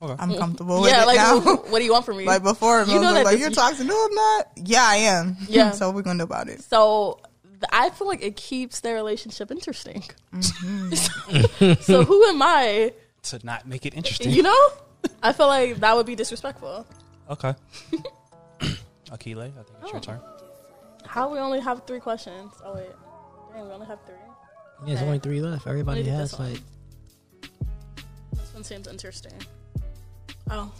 I'm mm. comfortable with yeah, it like now. what, what do you want from me? like before, You know you that like you're toxic. No, I'm not. Yeah, I am. Yeah. so we're gonna do about it? so th- I feel like it keeps their relationship interesting. Mm-hmm. so who am I? To not make it interesting. You know, I feel like that would be disrespectful. Okay. Akile, I think it's your Oh. turn. How we only have three questions? Oh wait, dang, we only have three. Yeah, there's only three left. Everybody has this like This one seems interesting. Oh.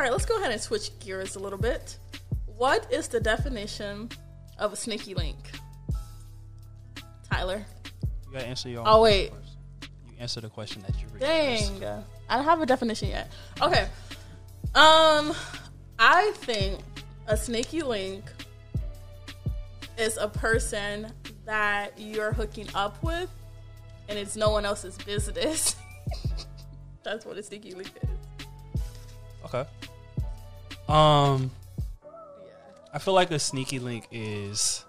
All right, let's go ahead and switch gears a little bit. What is the definition of a sneaky link? Tyler. You gotta answer your. Oh, wait. question. You answer the question that you request. Dang. I don't have a definition yet. Okay. Um I think a sneaky link is a person that you're hooking up with and it's no one else's business. That's what a sneaky link is. Okay. Um, Yeah. I feel like a sneaky link is.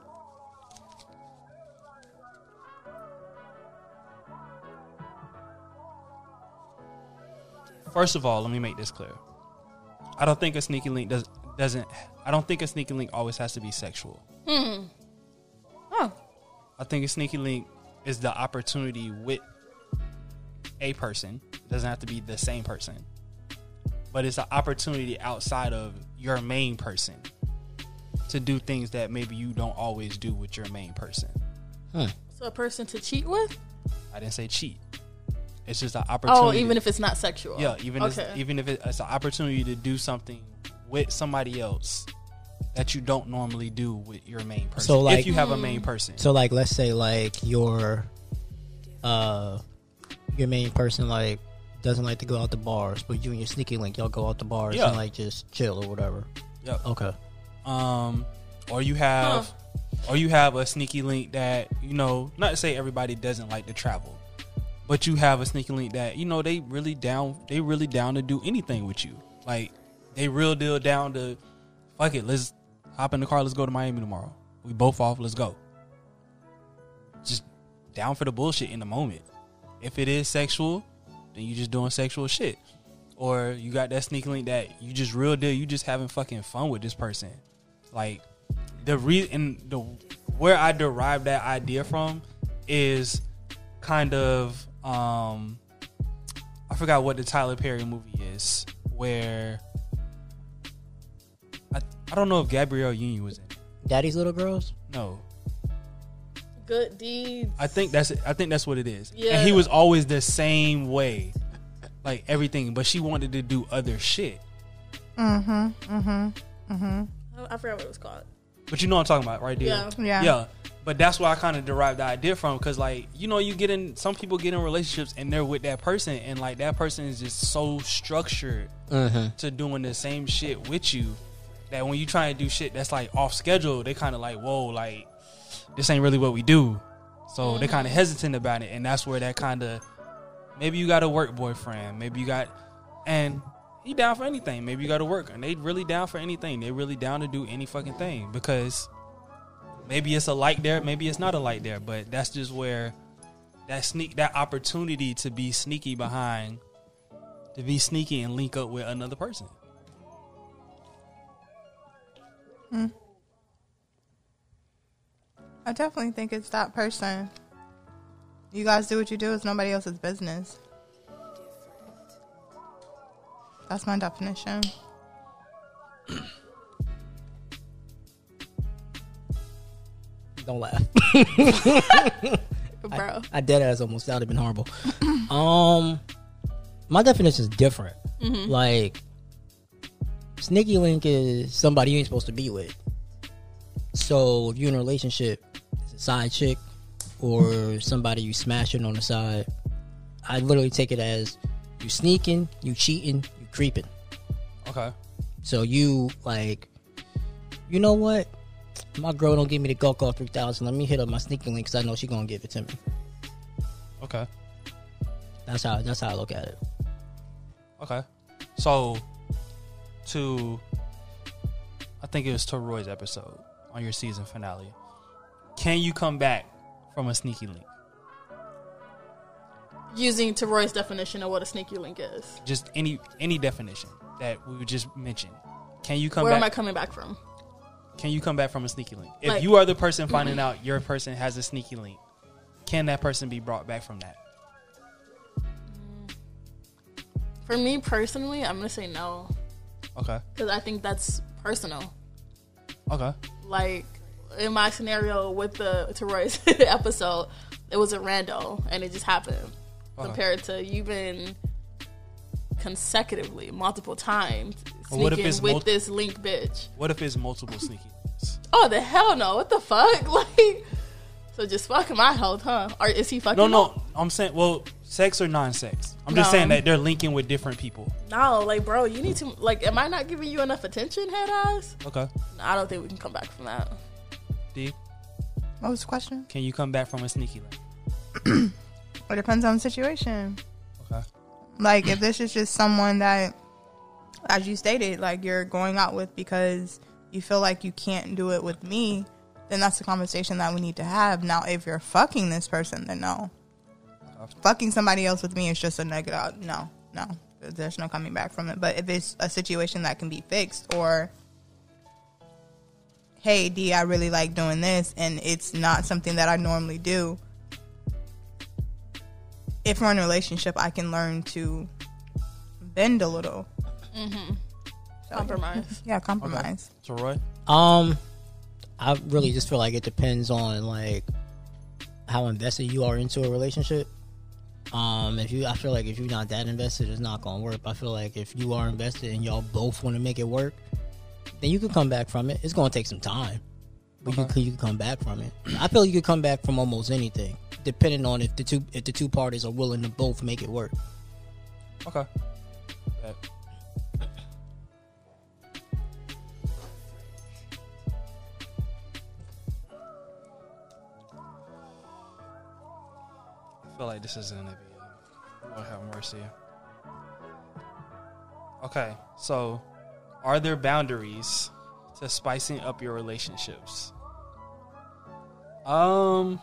First of all, let me make this clear. I don't think a sneaky link does doesn't. I don't think a sneaky link always has to be sexual. Hmm. Oh. I think a sneaky link is the opportunity with a person. It doesn't have to be the same person, but it's an opportunity outside of your main person to do things that maybe you don't always do with your main person. So a person to cheat with? I didn't say cheat. It's just an opportunity. Oh, even if it's not sexual. yeah, even okay. if, even if it- it's an opportunity to do something with somebody else that you don't normally do with your main person. So, like- if you have a main person, so like let's say like your uh your main person like doesn't like to go out to bars, but you and your sneaky link y'all go out to bars Yeah. and like just chill or whatever. Yep. Okay. um, or you have, or you have a sneaky link that you know. Not to say everybody doesn't like to travel, but you have a sneaky link that you know they really down. They really down to do anything with you. Like they real deal down to fuck it. Let's hop in the car. Let's go to Miami tomorrow. We both off. Let's go. Just down for the bullshit in the moment. If it is sexual, then you just doing sexual shit. Or you got that sneaky link that you just real deal. You just having fucking fun with this person. Like the re and the where I derived that idea from is kind of um I forgot what the Tyler Perry movie is where I I don't know if Gabrielle Union was in. Daddy's little girls? No, Good deeds. I think that's I think that's what it is. Yeah. And he was always the same way, like everything. But she wanted to do other shit. Mhm. Mhm. Mhm. I, I forgot what it was called. But you know what I'm talking about, right there. Yeah. Yeah. Yeah. But that's where I kind of derived the idea from, because like you know, you get in some people get in relationships and they're with that person, and like that person is just so structured to doing the same shit with you that when you try to do shit that's like off schedule, they kind of like, whoa, like this ain't really what we do. So they mm-hmm. kind of hesitant about it, and that's where that kind of maybe you got a work boyfriend, maybe you got, and he down for anything. Maybe you got to work, and they really down for anything. They really down to do any fucking thing because maybe it's a light there, maybe it's not a light there, but that's just where that sneak that opportunity to be sneaky behind to be sneaky and link up with another person. Mm. I definitely think it's that person. You guys do what you do. It's nobody else's business. That's my definition. Don't laugh. Bro. I dead ass almost that would have been horrible. um, my definition is different. Like, sneaky link is somebody you ain't supposed to be with. So if you're in a relationship, side chick, or somebody you smashing on the side, I literally take it as you sneaking, you cheating, you creeping. Okay. So you like, you know what? My girl don't give me the off three thousand. Let me hit up my sneaking link because I know she gonna give it to me. Okay. That's how. That's how I look at it. Okay. So, to, I think it was Teroy's episode on your season finale. Can you come back from a sneaky link? Using Teroy's definition of what a sneaky link is. Just any any definition that we would just mention. Can you come back? Where am I coming back from? can you come back from a sneaky link? If Like- you are the person finding out your person has a sneaky link, can that person be brought back from that? Mm. For me personally, I'm gonna say no Okay. because I think that's personal. Okay. Like in my scenario with the Teroy's episode, it was a rando and it just happened. Uh-huh. Compared to you've been consecutively multiple times But what if sneaking with mul- this link bitch. What if it's multiple sneaky links? Oh the hell no! What the fuck? Like, so just fucking my health, huh? Or is he fucking? No, no. I'm saying, well, sex or non-sex. I'm just No. saying that they're linking with different people. no. Like, bro, you need to like. Am I not giving you enough attention, head ass? Okay. I don't think we can come back from that. D, What was the question? can you come back from a sneaky link? It depends on the situation. Okay. Like if this is just someone that, as you stated, like you're going out with because you feel like you can't do it with me, then that's the conversation that we need to have. Now, if you're fucking this person, then no. Fucking somebody else with me is just a negative. No, no. There's no coming back from it. But if it's a situation that can be fixed, or hey, D, I really like doing this, and it's not something that I normally do. If we're in a relationship, I can learn to bend a little. So, Compromise. Yeah, compromise. So Roy, Um, I really just feel like it depends on like how invested you are into a relationship. Um, if you, I feel like if you're not that invested, it's not gonna work. I feel like if you are invested and y'all both want to make it work, then you can come back from it. It's gonna take some time, but you uh-huh. can you can come back from it. I feel you could come back from almost anything, depending on if the two if the two parties are willing to both make it work. okay. Bet. I feel like this is gonna be Lord have mercy. Okay, so are there boundaries to spicing up your relationships? Um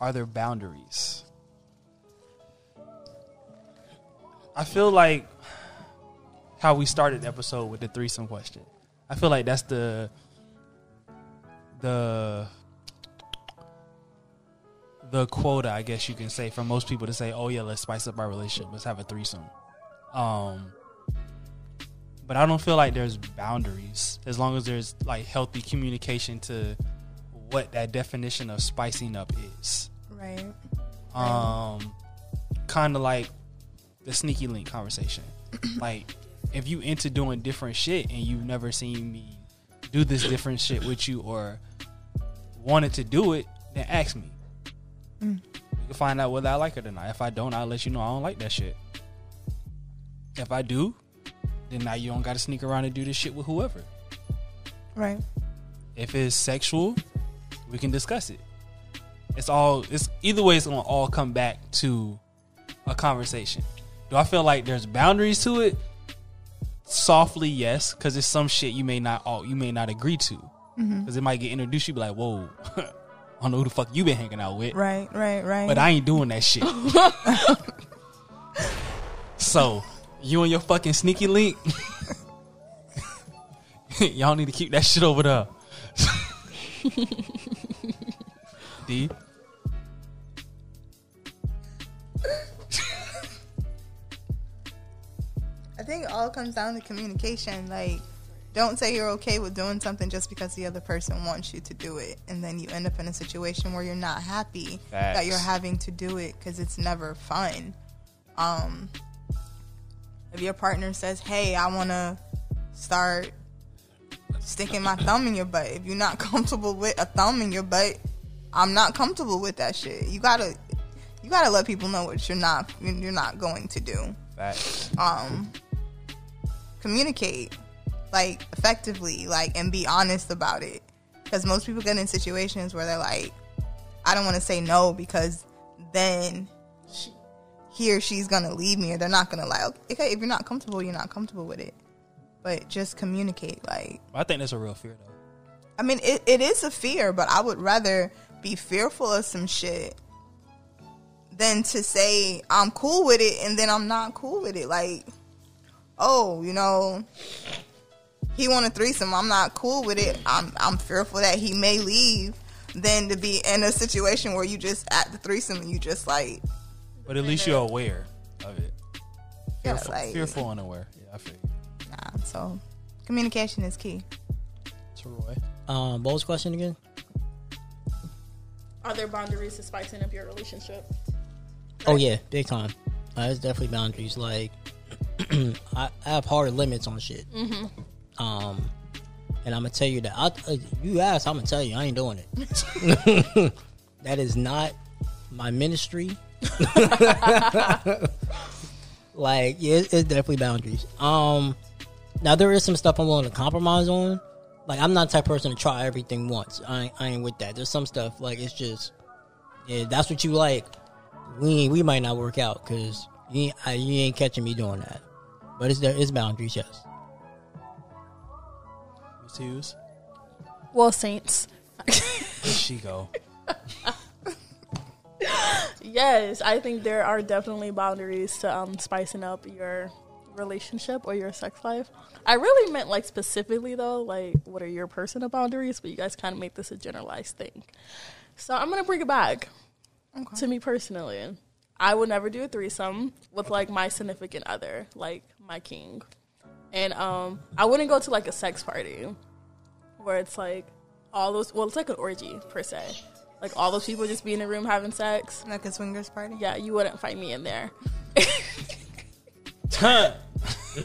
are there boundaries? I feel like how we started the episode with the threesome question. I feel like that's the the the quota, I guess you can say, for most people to say, "Oh yeah, let's spice up our relationship. Let's have a threesome." Um, but I don't feel like there's boundaries as long as there's like healthy communication to what that definition of spicing up is. Right. um kind of like the sneaky link conversation. Like if you into doing different shit and you've never seen me do this different shit with you or wanted to do it then ask me. We can find out whether i like it or not. If i don't i'll let you know i don't like that shit if i do then now you don't gotta sneak around and do this shit with whoever Right. if it's sexual, we can discuss it. It's all it's either way it's gonna all come back to a conversation. Do I feel like there's boundaries to it? Softly, yes, because it's some shit you may not all you may not agree to. Mm-hmm. Because it might get introduced, you be like, whoa, I don't know who the fuck you been hanging out with. Right. Right. Right. But I ain't doing that shit. so, you and your fucking sneaky link, y'all need to keep that shit over there. D. I think it all comes down to communication. Like, don't say you're okay with doing something just because the other person wants you to do it, and then you end up in a situation where you're not happy that you're having to do it because it's never fun. Um, if your partner says, "Hey, I want to start sticking my thumb in your butt. If you're not comfortable with a thumb in your butt, I'm not comfortable with that shit. You gotta, you gotta let people know what you're not, you're not going to do. Facts. Um, communicate like effectively, like and be honest about it. Because most people get in situations where they're like, I don't want to say no because then he or she's gonna leave me, or they're not gonna like. Okay, if you're not comfortable, you're not comfortable with it. But just communicate. Like, I think that's a real fear though. I mean, it, it is a fear, but I would rather be fearful of some shit than to say I'm cool with it and then I'm not cool with it. Like, oh, you know, he want a threesome. I'm not cool with it. I'm I'm fearful that he may leave. Than to be in a situation where you just at the threesome and you just like, But at least you're aware of it. yeah, Fearful, like fearful unaware. Yeah, I feel you. nah. So communication is key. To Roy. Um, what was the question again? Are there boundaries to spicing up your relationship? Oh yeah, big time. Uh, there's definitely boundaries. Like I, I have hard limits on shit. Um, and I'm gonna tell you that. I, uh, you ask, I'm gonna tell you, I ain't doing it. that is not my ministry. like, yeah, it's, it's definitely boundaries. Um, now there is some stuff I'm willing to compromise on. Like, I'm not the type of person to try everything once. I, ain't- I ain't with that. There's some stuff like it's just, yeah, that's what you like we we might not work out because you ain't, I, you ain't catching me doing that. But it's there. It's boundaries, yes. Miss Hughes. Well, Saints. Where'd she go? Yes, I think there are definitely boundaries to um, spicing up your relationship or your sex life. I really meant like specifically though, like what are your personal boundaries? But you guys kind of make this a generalized thing. So I'm gonna bring it back to me personally. I would never do a threesome with like my significant other, like my king, and um, I wouldn't go to like a sex party where it's like all those. Well, it's like an orgy per se. Like all those people just be in a room having sex. Like a swingers party. Yeah, you wouldn't find me in there. Huh.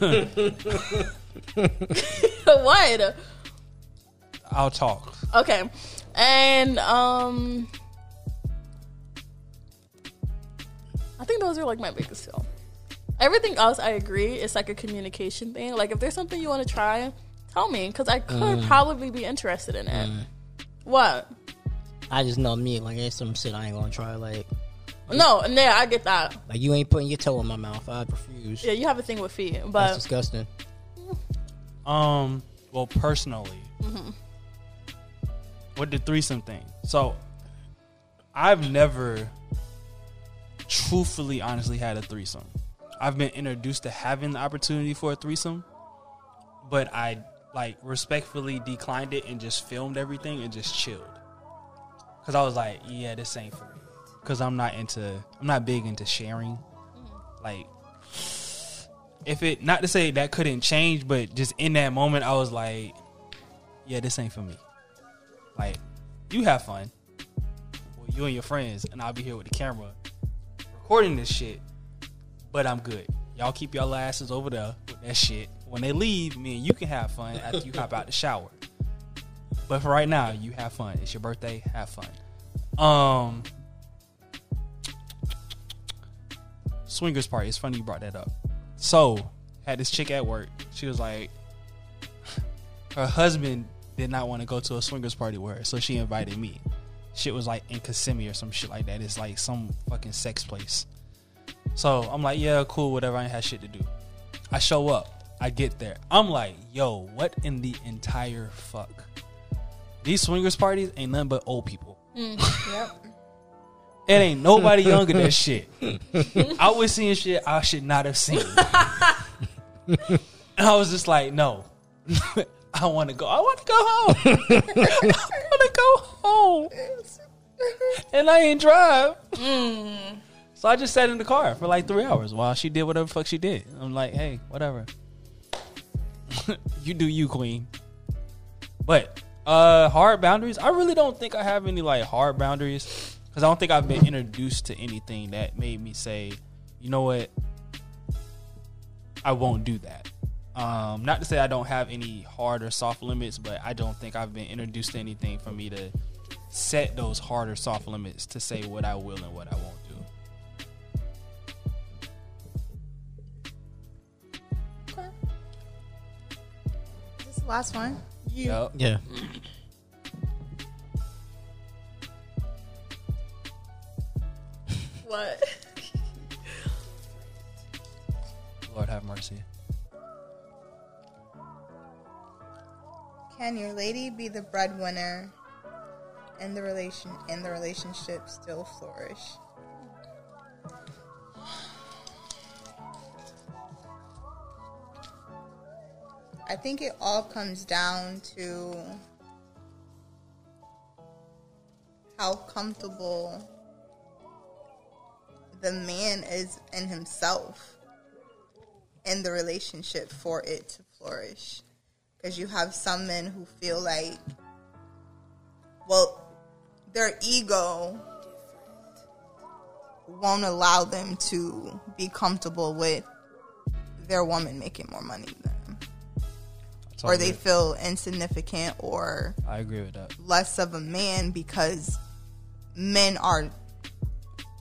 what? I'll talk. Okay. And um I think those are like my biggest two. Everything else I agree it's like a communication thing. Like if there's something you want to try, tell me cuz I could probably be interested in it. What? I just know me. Like, there's some shit I ain't gonna try. Like, No, yeah, I get that. like you ain't putting your toe in my mouth. I refuse. Yeah, you have a thing with feet, That's but disgusting. Um, well, personally, with the threesome thing. So, I've never truthfully, honestly had a threesome. I've been introduced to having the opportunity for a threesome, but I like respectfully declined it and just filmed everything and just chilled. Cause I was like, yeah, this ain't for me. Cause I'm not into, I'm not big into sharing. Mm-hmm. Like, if it not to say that couldn't change, but just in that moment, I was like, yeah, this ain't for me. Like, you have fun, well, you and your friends, and I'll be here with the camera recording this shit. But I'm good. Y'all keep y'all asses over there with that shit. When they leave, me and you can have fun after you hop out the shower. But for right now, you have fun. It's your birthday. Have fun. Um, swingers party. It's funny you brought that up. So, had this chick at work. She was like, her husband did not want to go to a swingers party with her, so she invited me. Shit was like in Kissimmee or some shit like that. It's like some fucking sex place. So I'm like, yeah, cool, whatever. I ain't had shit to do. I show up. I get there. I'm like, yo, what in the entire fuck? These swingers parties ain't nothing but old people. Mm, yep. It ain't nobody younger than shit. I was seeing shit I should not have seen. and I was just like, no. I want to go. I want to go home. I want to go home. And I ain't drive. Mm. So I just sat in the car for like three hours while she did whatever fuck she did. I'm like, hey, whatever. you do you, queen. But uh hard boundaries, I really don't think I have any like hard boundaries because I don't think I've been introduced to anything that made me say, you know what, I won't do that. Um, not to say I don't have any hard or soft limits, but I don't think I've been introduced to anything for me to set those hard or soft limits to say what I will and what I won't do. Okay. This is the last one. Yup. Yeah. What? Lord have mercy. Can your lady be the breadwinner and the relation and the relationship still flourish? I think it all comes down to how comfortable the man is in himself in the relationship for it to flourish. Because you have some men who feel like, well, their ego won't allow them to be comfortable with their woman making more money than them. Or they feel insignificant or I agree with that. less of a man because men are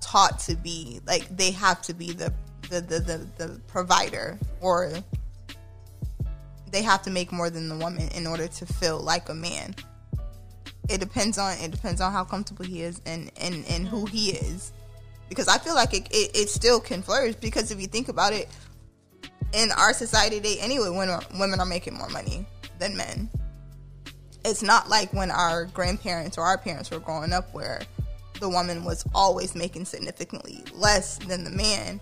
taught to be like they have to be the the, the, the, the provider or they have to make more than the woman in order to feel like a man. It depends on it depends on how comfortable he is and and, and who he is. Because i feel like it, it, it still can flourish because if you think about it in our society today anyway when women are making more money than men. It's not like when our grandparents or our parents were growing up where the woman was always making significantly less than the man.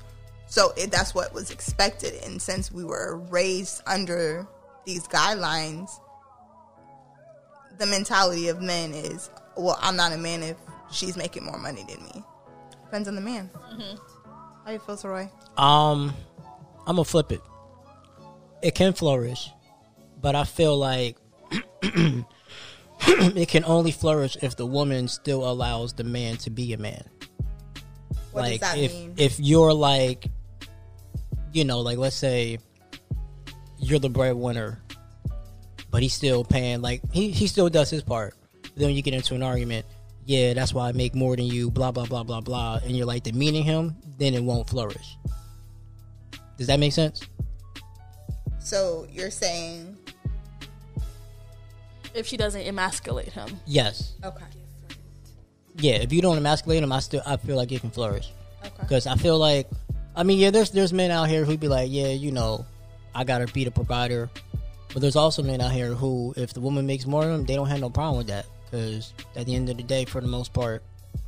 So it, that's what was expected. And since we were raised under these guidelines the mentality of men is well i'm not a man if she's making more money than me. Depends on the man. How you feel Saroy? Um, I'm gonna flip it. It can flourish, but I feel like it can only flourish if the woman still allows the man to be a man. what like does that if mean if you're like, you know, like let's say you're the breadwinner, but he's still paying like he he still does his part. Then you get into an argument. Yeah, that's why I make more than you. Blah blah blah blah blah. And you're like demeaning him. Then it won't flourish. Does that make sense? so you're saying If she doesn't emasculate him. Yes. okay Yeah. If you don't emasculate him, I still I feel like it can flourish. okay Because I feel like, I mean, yeah, there's there's men out here who'd be like, yeah, you know, I gotta be the provider, but there's also men out here who, if the woman makes more than them, they don't have no problem with that. Because at the end of the day, for the most part,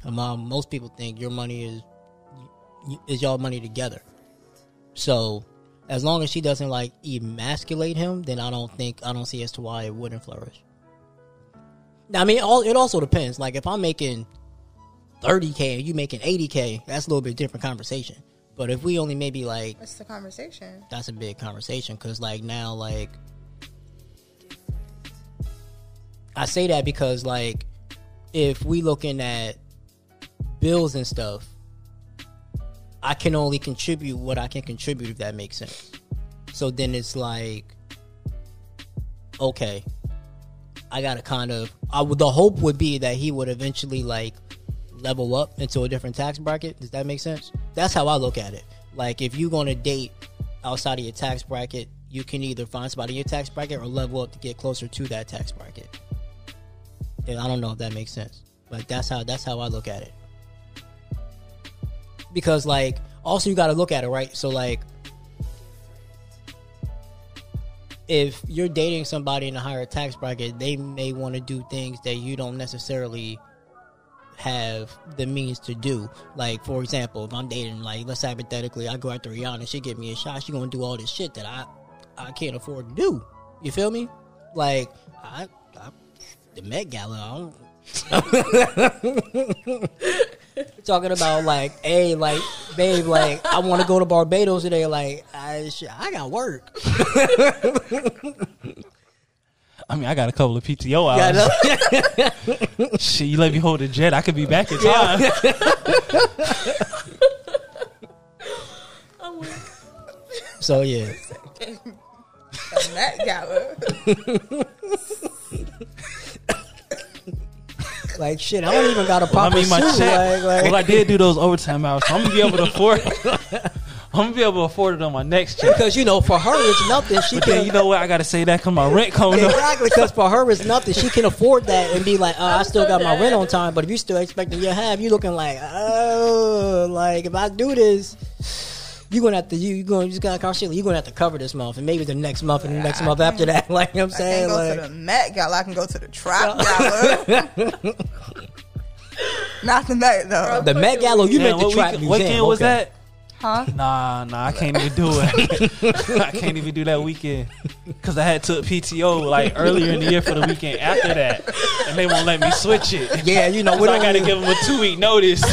um, most people think your money is is y'all money together. So, as long as she doesn't like emasculate him, then I don't think I don't see as to why it wouldn't flourish. I mean, all it also depends. Like if I'm making 30k and you making 80k, that's a little bit different conversation. But if we only maybe like what's the conversation that's a big conversation because like now like I say that because like if we looking at bills and stuff, I can only contribute what I can contribute if that makes sense. So then it's like, okay, I gotta kind of. I would. The hope would be that he would eventually like level up into a different tax bracket. Does that make sense? That's how I look at it. Like if you're gonna date outside of your tax bracket, you can either find somebody in your tax bracket or level up to get closer to that tax bracket. And I don't know if that makes sense, but that's how that's how I look at it. Because like also you got to look at it right. So like if you're dating somebody in a higher tax bracket, they may want to do things that you don't necessarily have the means to do. Like, for example, if I'm dating, like, let's hypothetically, I go after Rihanna, she give me a shot, she gonna do all this shit that I I can't afford to do. You feel me? Like, I, I the Met Gala, I don't. Talking about like, hey, like, babe, like, I want to go to Barbados today. Like, I, shit, I got work. I mean, I got a couple of PTO Yeah, hours. I know. Shit, you let me hold a jet. I could be back in time. So yeah, Met Gala. Like shit, I don't even got a Well, I mean, my suit. check. Like, like, well, I did do those overtime hours, so I'm gonna be able to afford. I'm gonna be able to afford it on my next check. because you know, for her it's nothing. She But then can you know what? I gotta say that because my rent coming up. exactly because for her it's nothing. She can afford that and be like, oh, I still got my rent on time. But if you still expecting your half, you looking like, oh, like if I do this. You're gonna have to you you gonna you just gotta call shit. You're gonna have to cover this month and maybe the next month and the next month after that. Like you know what I'm I saying, can't go like to the Met Gala. I can go to the Trap Gala. Not the Met though. the Met Gala. You Damn, meant the what, trap week- museum. what weekend was okay. that? Huh? Nah, nah, I can't even do it. I can't even do that weekend because I had took PTO like earlier in the year for the weekend after that, and they won't let me switch it. Yeah, you know, So we I don't got to give them a two week notice.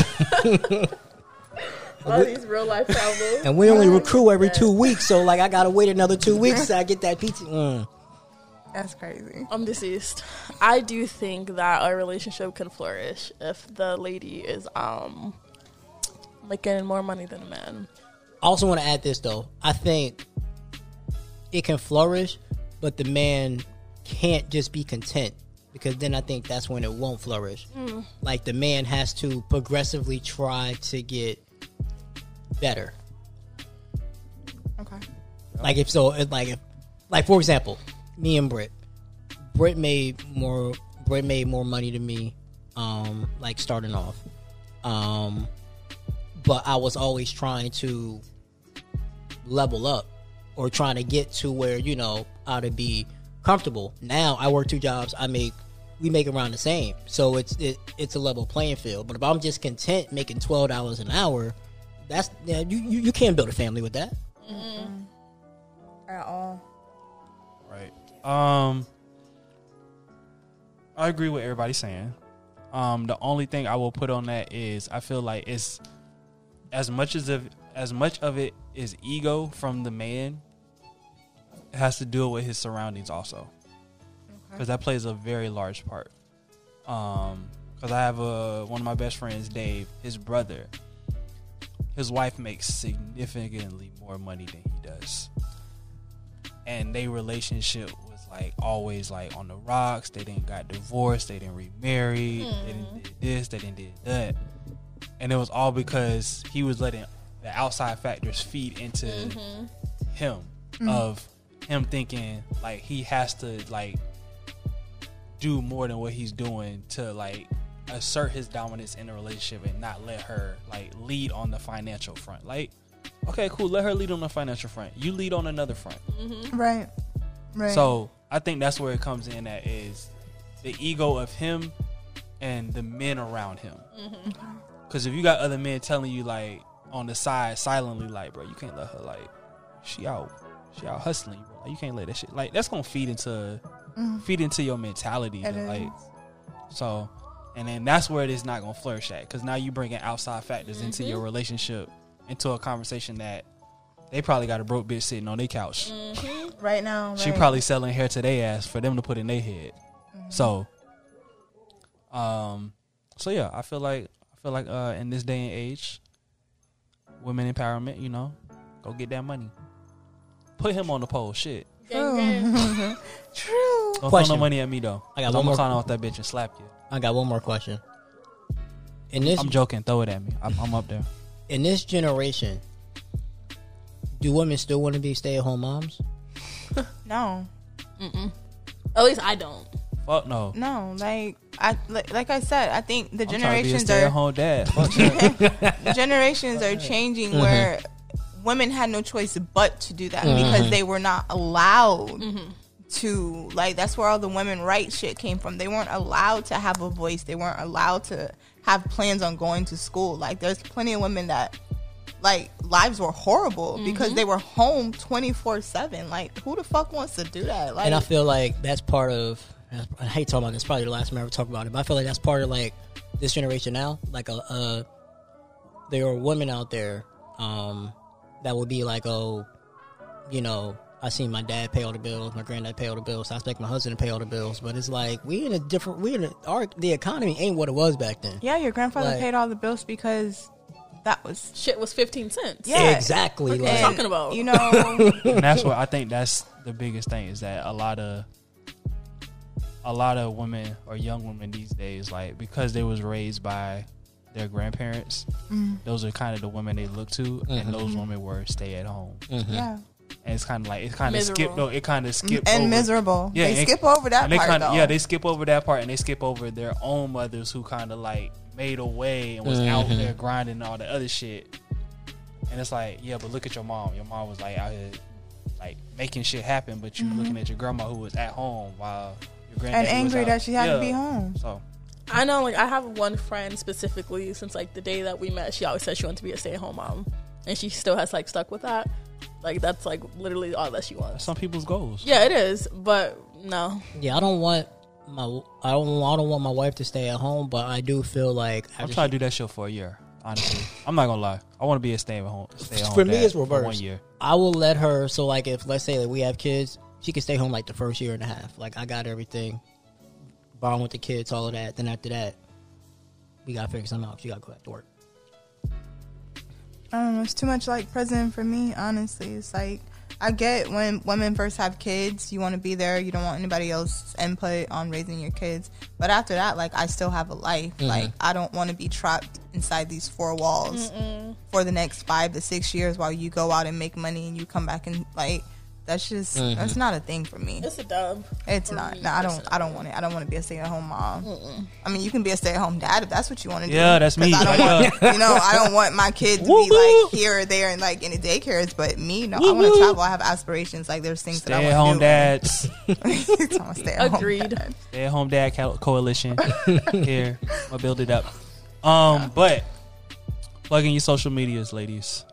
All these real life albums. and we only recruit every two weeks, so like I gotta wait another two weeks to I get that PT. Mm. That's crazy. I'm deceased. I do think that a relationship can flourish if the lady is um making more money than a man. I also want to add this though. I think it can flourish, but the man can't just be content because then I think that's when it won't flourish. Like the man has to progressively try to get better. Okay. Like if so, if like if, like for example, me and Britt, Britt made more. Britt made more money than me, um, like starting off. Um, but I was always trying to level up or trying to get to where you know I to be comfortable. Now I work two jobs. I make we make around the same, so it's it, it's a level playing field. But if I'm just content making twelve dollars an hour, that's yeah, you, you you can't build a family with that. At all. Right. Um, I agree with everybody saying. Um, the only thing I will put on that is I feel like it's as much as of as much of it is ego from the man. It has to do with his surroundings also, because that plays a very large part. Um, because I have a one of my best friends, Dave, his brother. His wife makes significantly more money than he does and their relationship was like always like on the rocks. They didn't got divorced. They didn't remarry. They didn't hmm. did this. They didn't did that. And it was all because he was letting the outside factors feed into mm-hmm. him mm. of him thinking like he has to like do more than what he's doing to like assert his dominance in the relationship and not let her like lead on the financial front. Like, okay, cool, let her lead on the financial front. You lead on another front. Mm-hmm. Right. Right. So I think that's where it comes in That is the ego of him and the men around him. Mm-hmm. Because if you got other men telling you like on the side silently, like, bro, you can't let her like she out, she out hustling you, bro. Like, you can't let that shit like that's gonna feed into mm. feed into your mentality. It to, like, so, and then that's where it is not gonna flourish at because now you bringing outside factors into your relationship into a conversation that they probably got a broke bitch sitting on their couch. right now. She probably selling hair to their ass for them to put in their head. So, um, so yeah, I feel like I feel like uh, in this day and age, women empowerment. You know, go get that money. Put him on the pole. Shit. Gang, gang. True. Don't throw no money at me though. I got I'm one more- climb off that bitch and slap you. I got one more question. In this I'm joking. Throw it at me. I'm, I'm up there. in this generation, do women still want to be stay at home moms? No. At least I don't. Fuck no. No. Like I like, like I said, I think the I'm trying to be a generations are home dad. The generations are changing mm-hmm. where women had no choice but to do that mm-hmm. because they were not allowed mm-hmm. To like that's where all the women rights shit came from they weren't allowed to have a voice they weren't allowed to have plans on going to school like there's plenty of women that like lives were horrible because they were home 24-7 like who the fuck wants to do that like And I feel like that's part of. I hate talking about this. Probably the last time I ever talk about it. But I feel like that's part of like this generation now. Like a, uh, there are women out there um, that will be like, oh, you know, I seen my dad pay all the bills, my granddad pay all the bills. So I expect my husband to pay all the bills. But it's like we in a different. We in a, our the economy ain't what it was back then. yeah your grandfather Like- paid all the bills because that was Shit was fifteen cents. Yeah. Exactly. What are you Like, talking about? You know, and that's what I think that's the biggest thing is that a lot of a lot of women or young women these days, like because they was raised by their grandparents, mm-hmm. those are kind of the women they look to, and those mm-hmm. women were stay at home. Mm-hmm. yeah, And it's kind of like it kind of Miserable. skipped. No, it kind of skipped and over. miserable. Yeah, they and- skip over that and they part kinda, though. Yeah, they skip over that part and they skip over their own mothers who kind of like made a way and was out Mhm. there grinding and all the other shit. And it's like, yeah, but look at your mom. Your mom was like out here, like making shit happen, but you looking at your grandma who was at home while your granddad and was angry out. that she had Yeah. to be home. So I know, like I have one friend specifically since like the day that we met. She always said she wanted to be a stay at home mom, and she still has like stuck with that. Like that's like literally all that she wants. some people's goals. Yeah, it is, but no. yeah, I don't want my I don't I don't want my wife to stay at home, but I do feel like I'm after trying to do that shit for a year. Honestly, I'm not gonna lie. I want to be a stay at home. Stay at home. For me, it's for reversed. one year. I will let her. So like, if let's say that we have kids, she can stay home like the first year and a half. Like I got everything, bond with the kids, all of that. Then after that, we gotta figure something out. She gotta go back to work. I don't know. It's too much like present for me. Honestly, it's like I get when women first have kids, you want to be there. You don't want anybody else's input on raising your kids. But after that, like I still have a life. Mm-hmm. Like I don't want to be trapped inside these four walls for the next five to six years while you go out and make money and you come back and like that's just that's not a thing for me. It's a dub. It's not. me No, I don't. I don't want it. I don't want to be a stay-at-home mom. I mean, you can be a stay-at-home dad if that's what you want to do. Yeah, that's me. I don't want, you know, I don't want my kid to Woo be like here or there and like in the daycares. But me, no, I Woo want to travel. I have aspirations. Like there's things Stay that I at want home to dads. do. I'm a stay-at-home dads. Agreed. dad. Stay at home dad Co- coalition here. I'll build it up. Um, but plug in your social medias, ladies.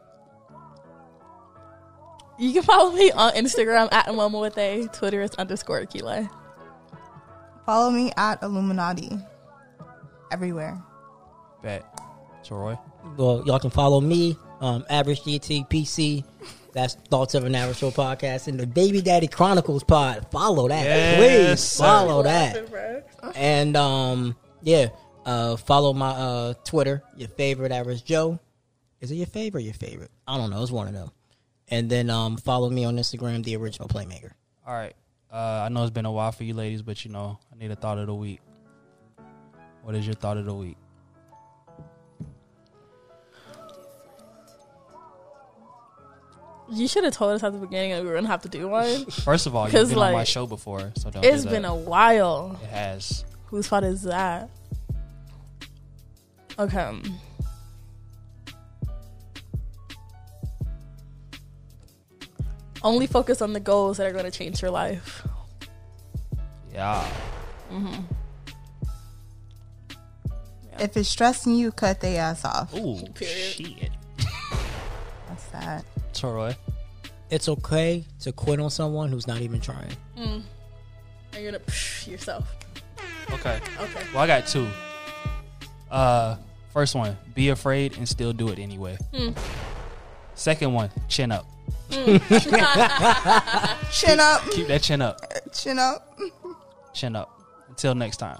You can follow me on Instagram at Momo with a Twitter is underscore Kile. Follow me at Illuminati everywhere. Bet. Troy. Well, y'all can follow me, um, Average GT PC. That's Thoughts of an Average Show podcast and the Baby Daddy Chronicles pod. Follow that, Yes, please. sir. Follow that. And um, yeah, uh, follow my uh Twitter, your favorite Average Joe. Is it your favorite? Your favorite? I don't know. It's one of them. And then um, follow me on Instagram, the original playmaker. All right. Uh, I know it's been a while for you ladies, but you know, I need a thought of the week. What is your thought of the week? You should have told us at the beginning that we were gonna have to do one. First of all, you've 'Cause, been on my show before, so don't. It's do been a while. It has. Whose fault is that? Okay. Only focus on the goals that are going to change your life. Mm-hmm. Yeah. If it's stressing you, cut their ass off. Ooh. Period. Shit. That's sad. Troy. It's okay to quit on someone who's not even trying. Mm. And you're going to psh yourself. Okay. Okay. Well, I got two. Uh, first one, be afraid and still do it anyway. Mm. Second one, chin up. Mm. Chin up. Keep that chin up. Chin up. Chin up. Until next time.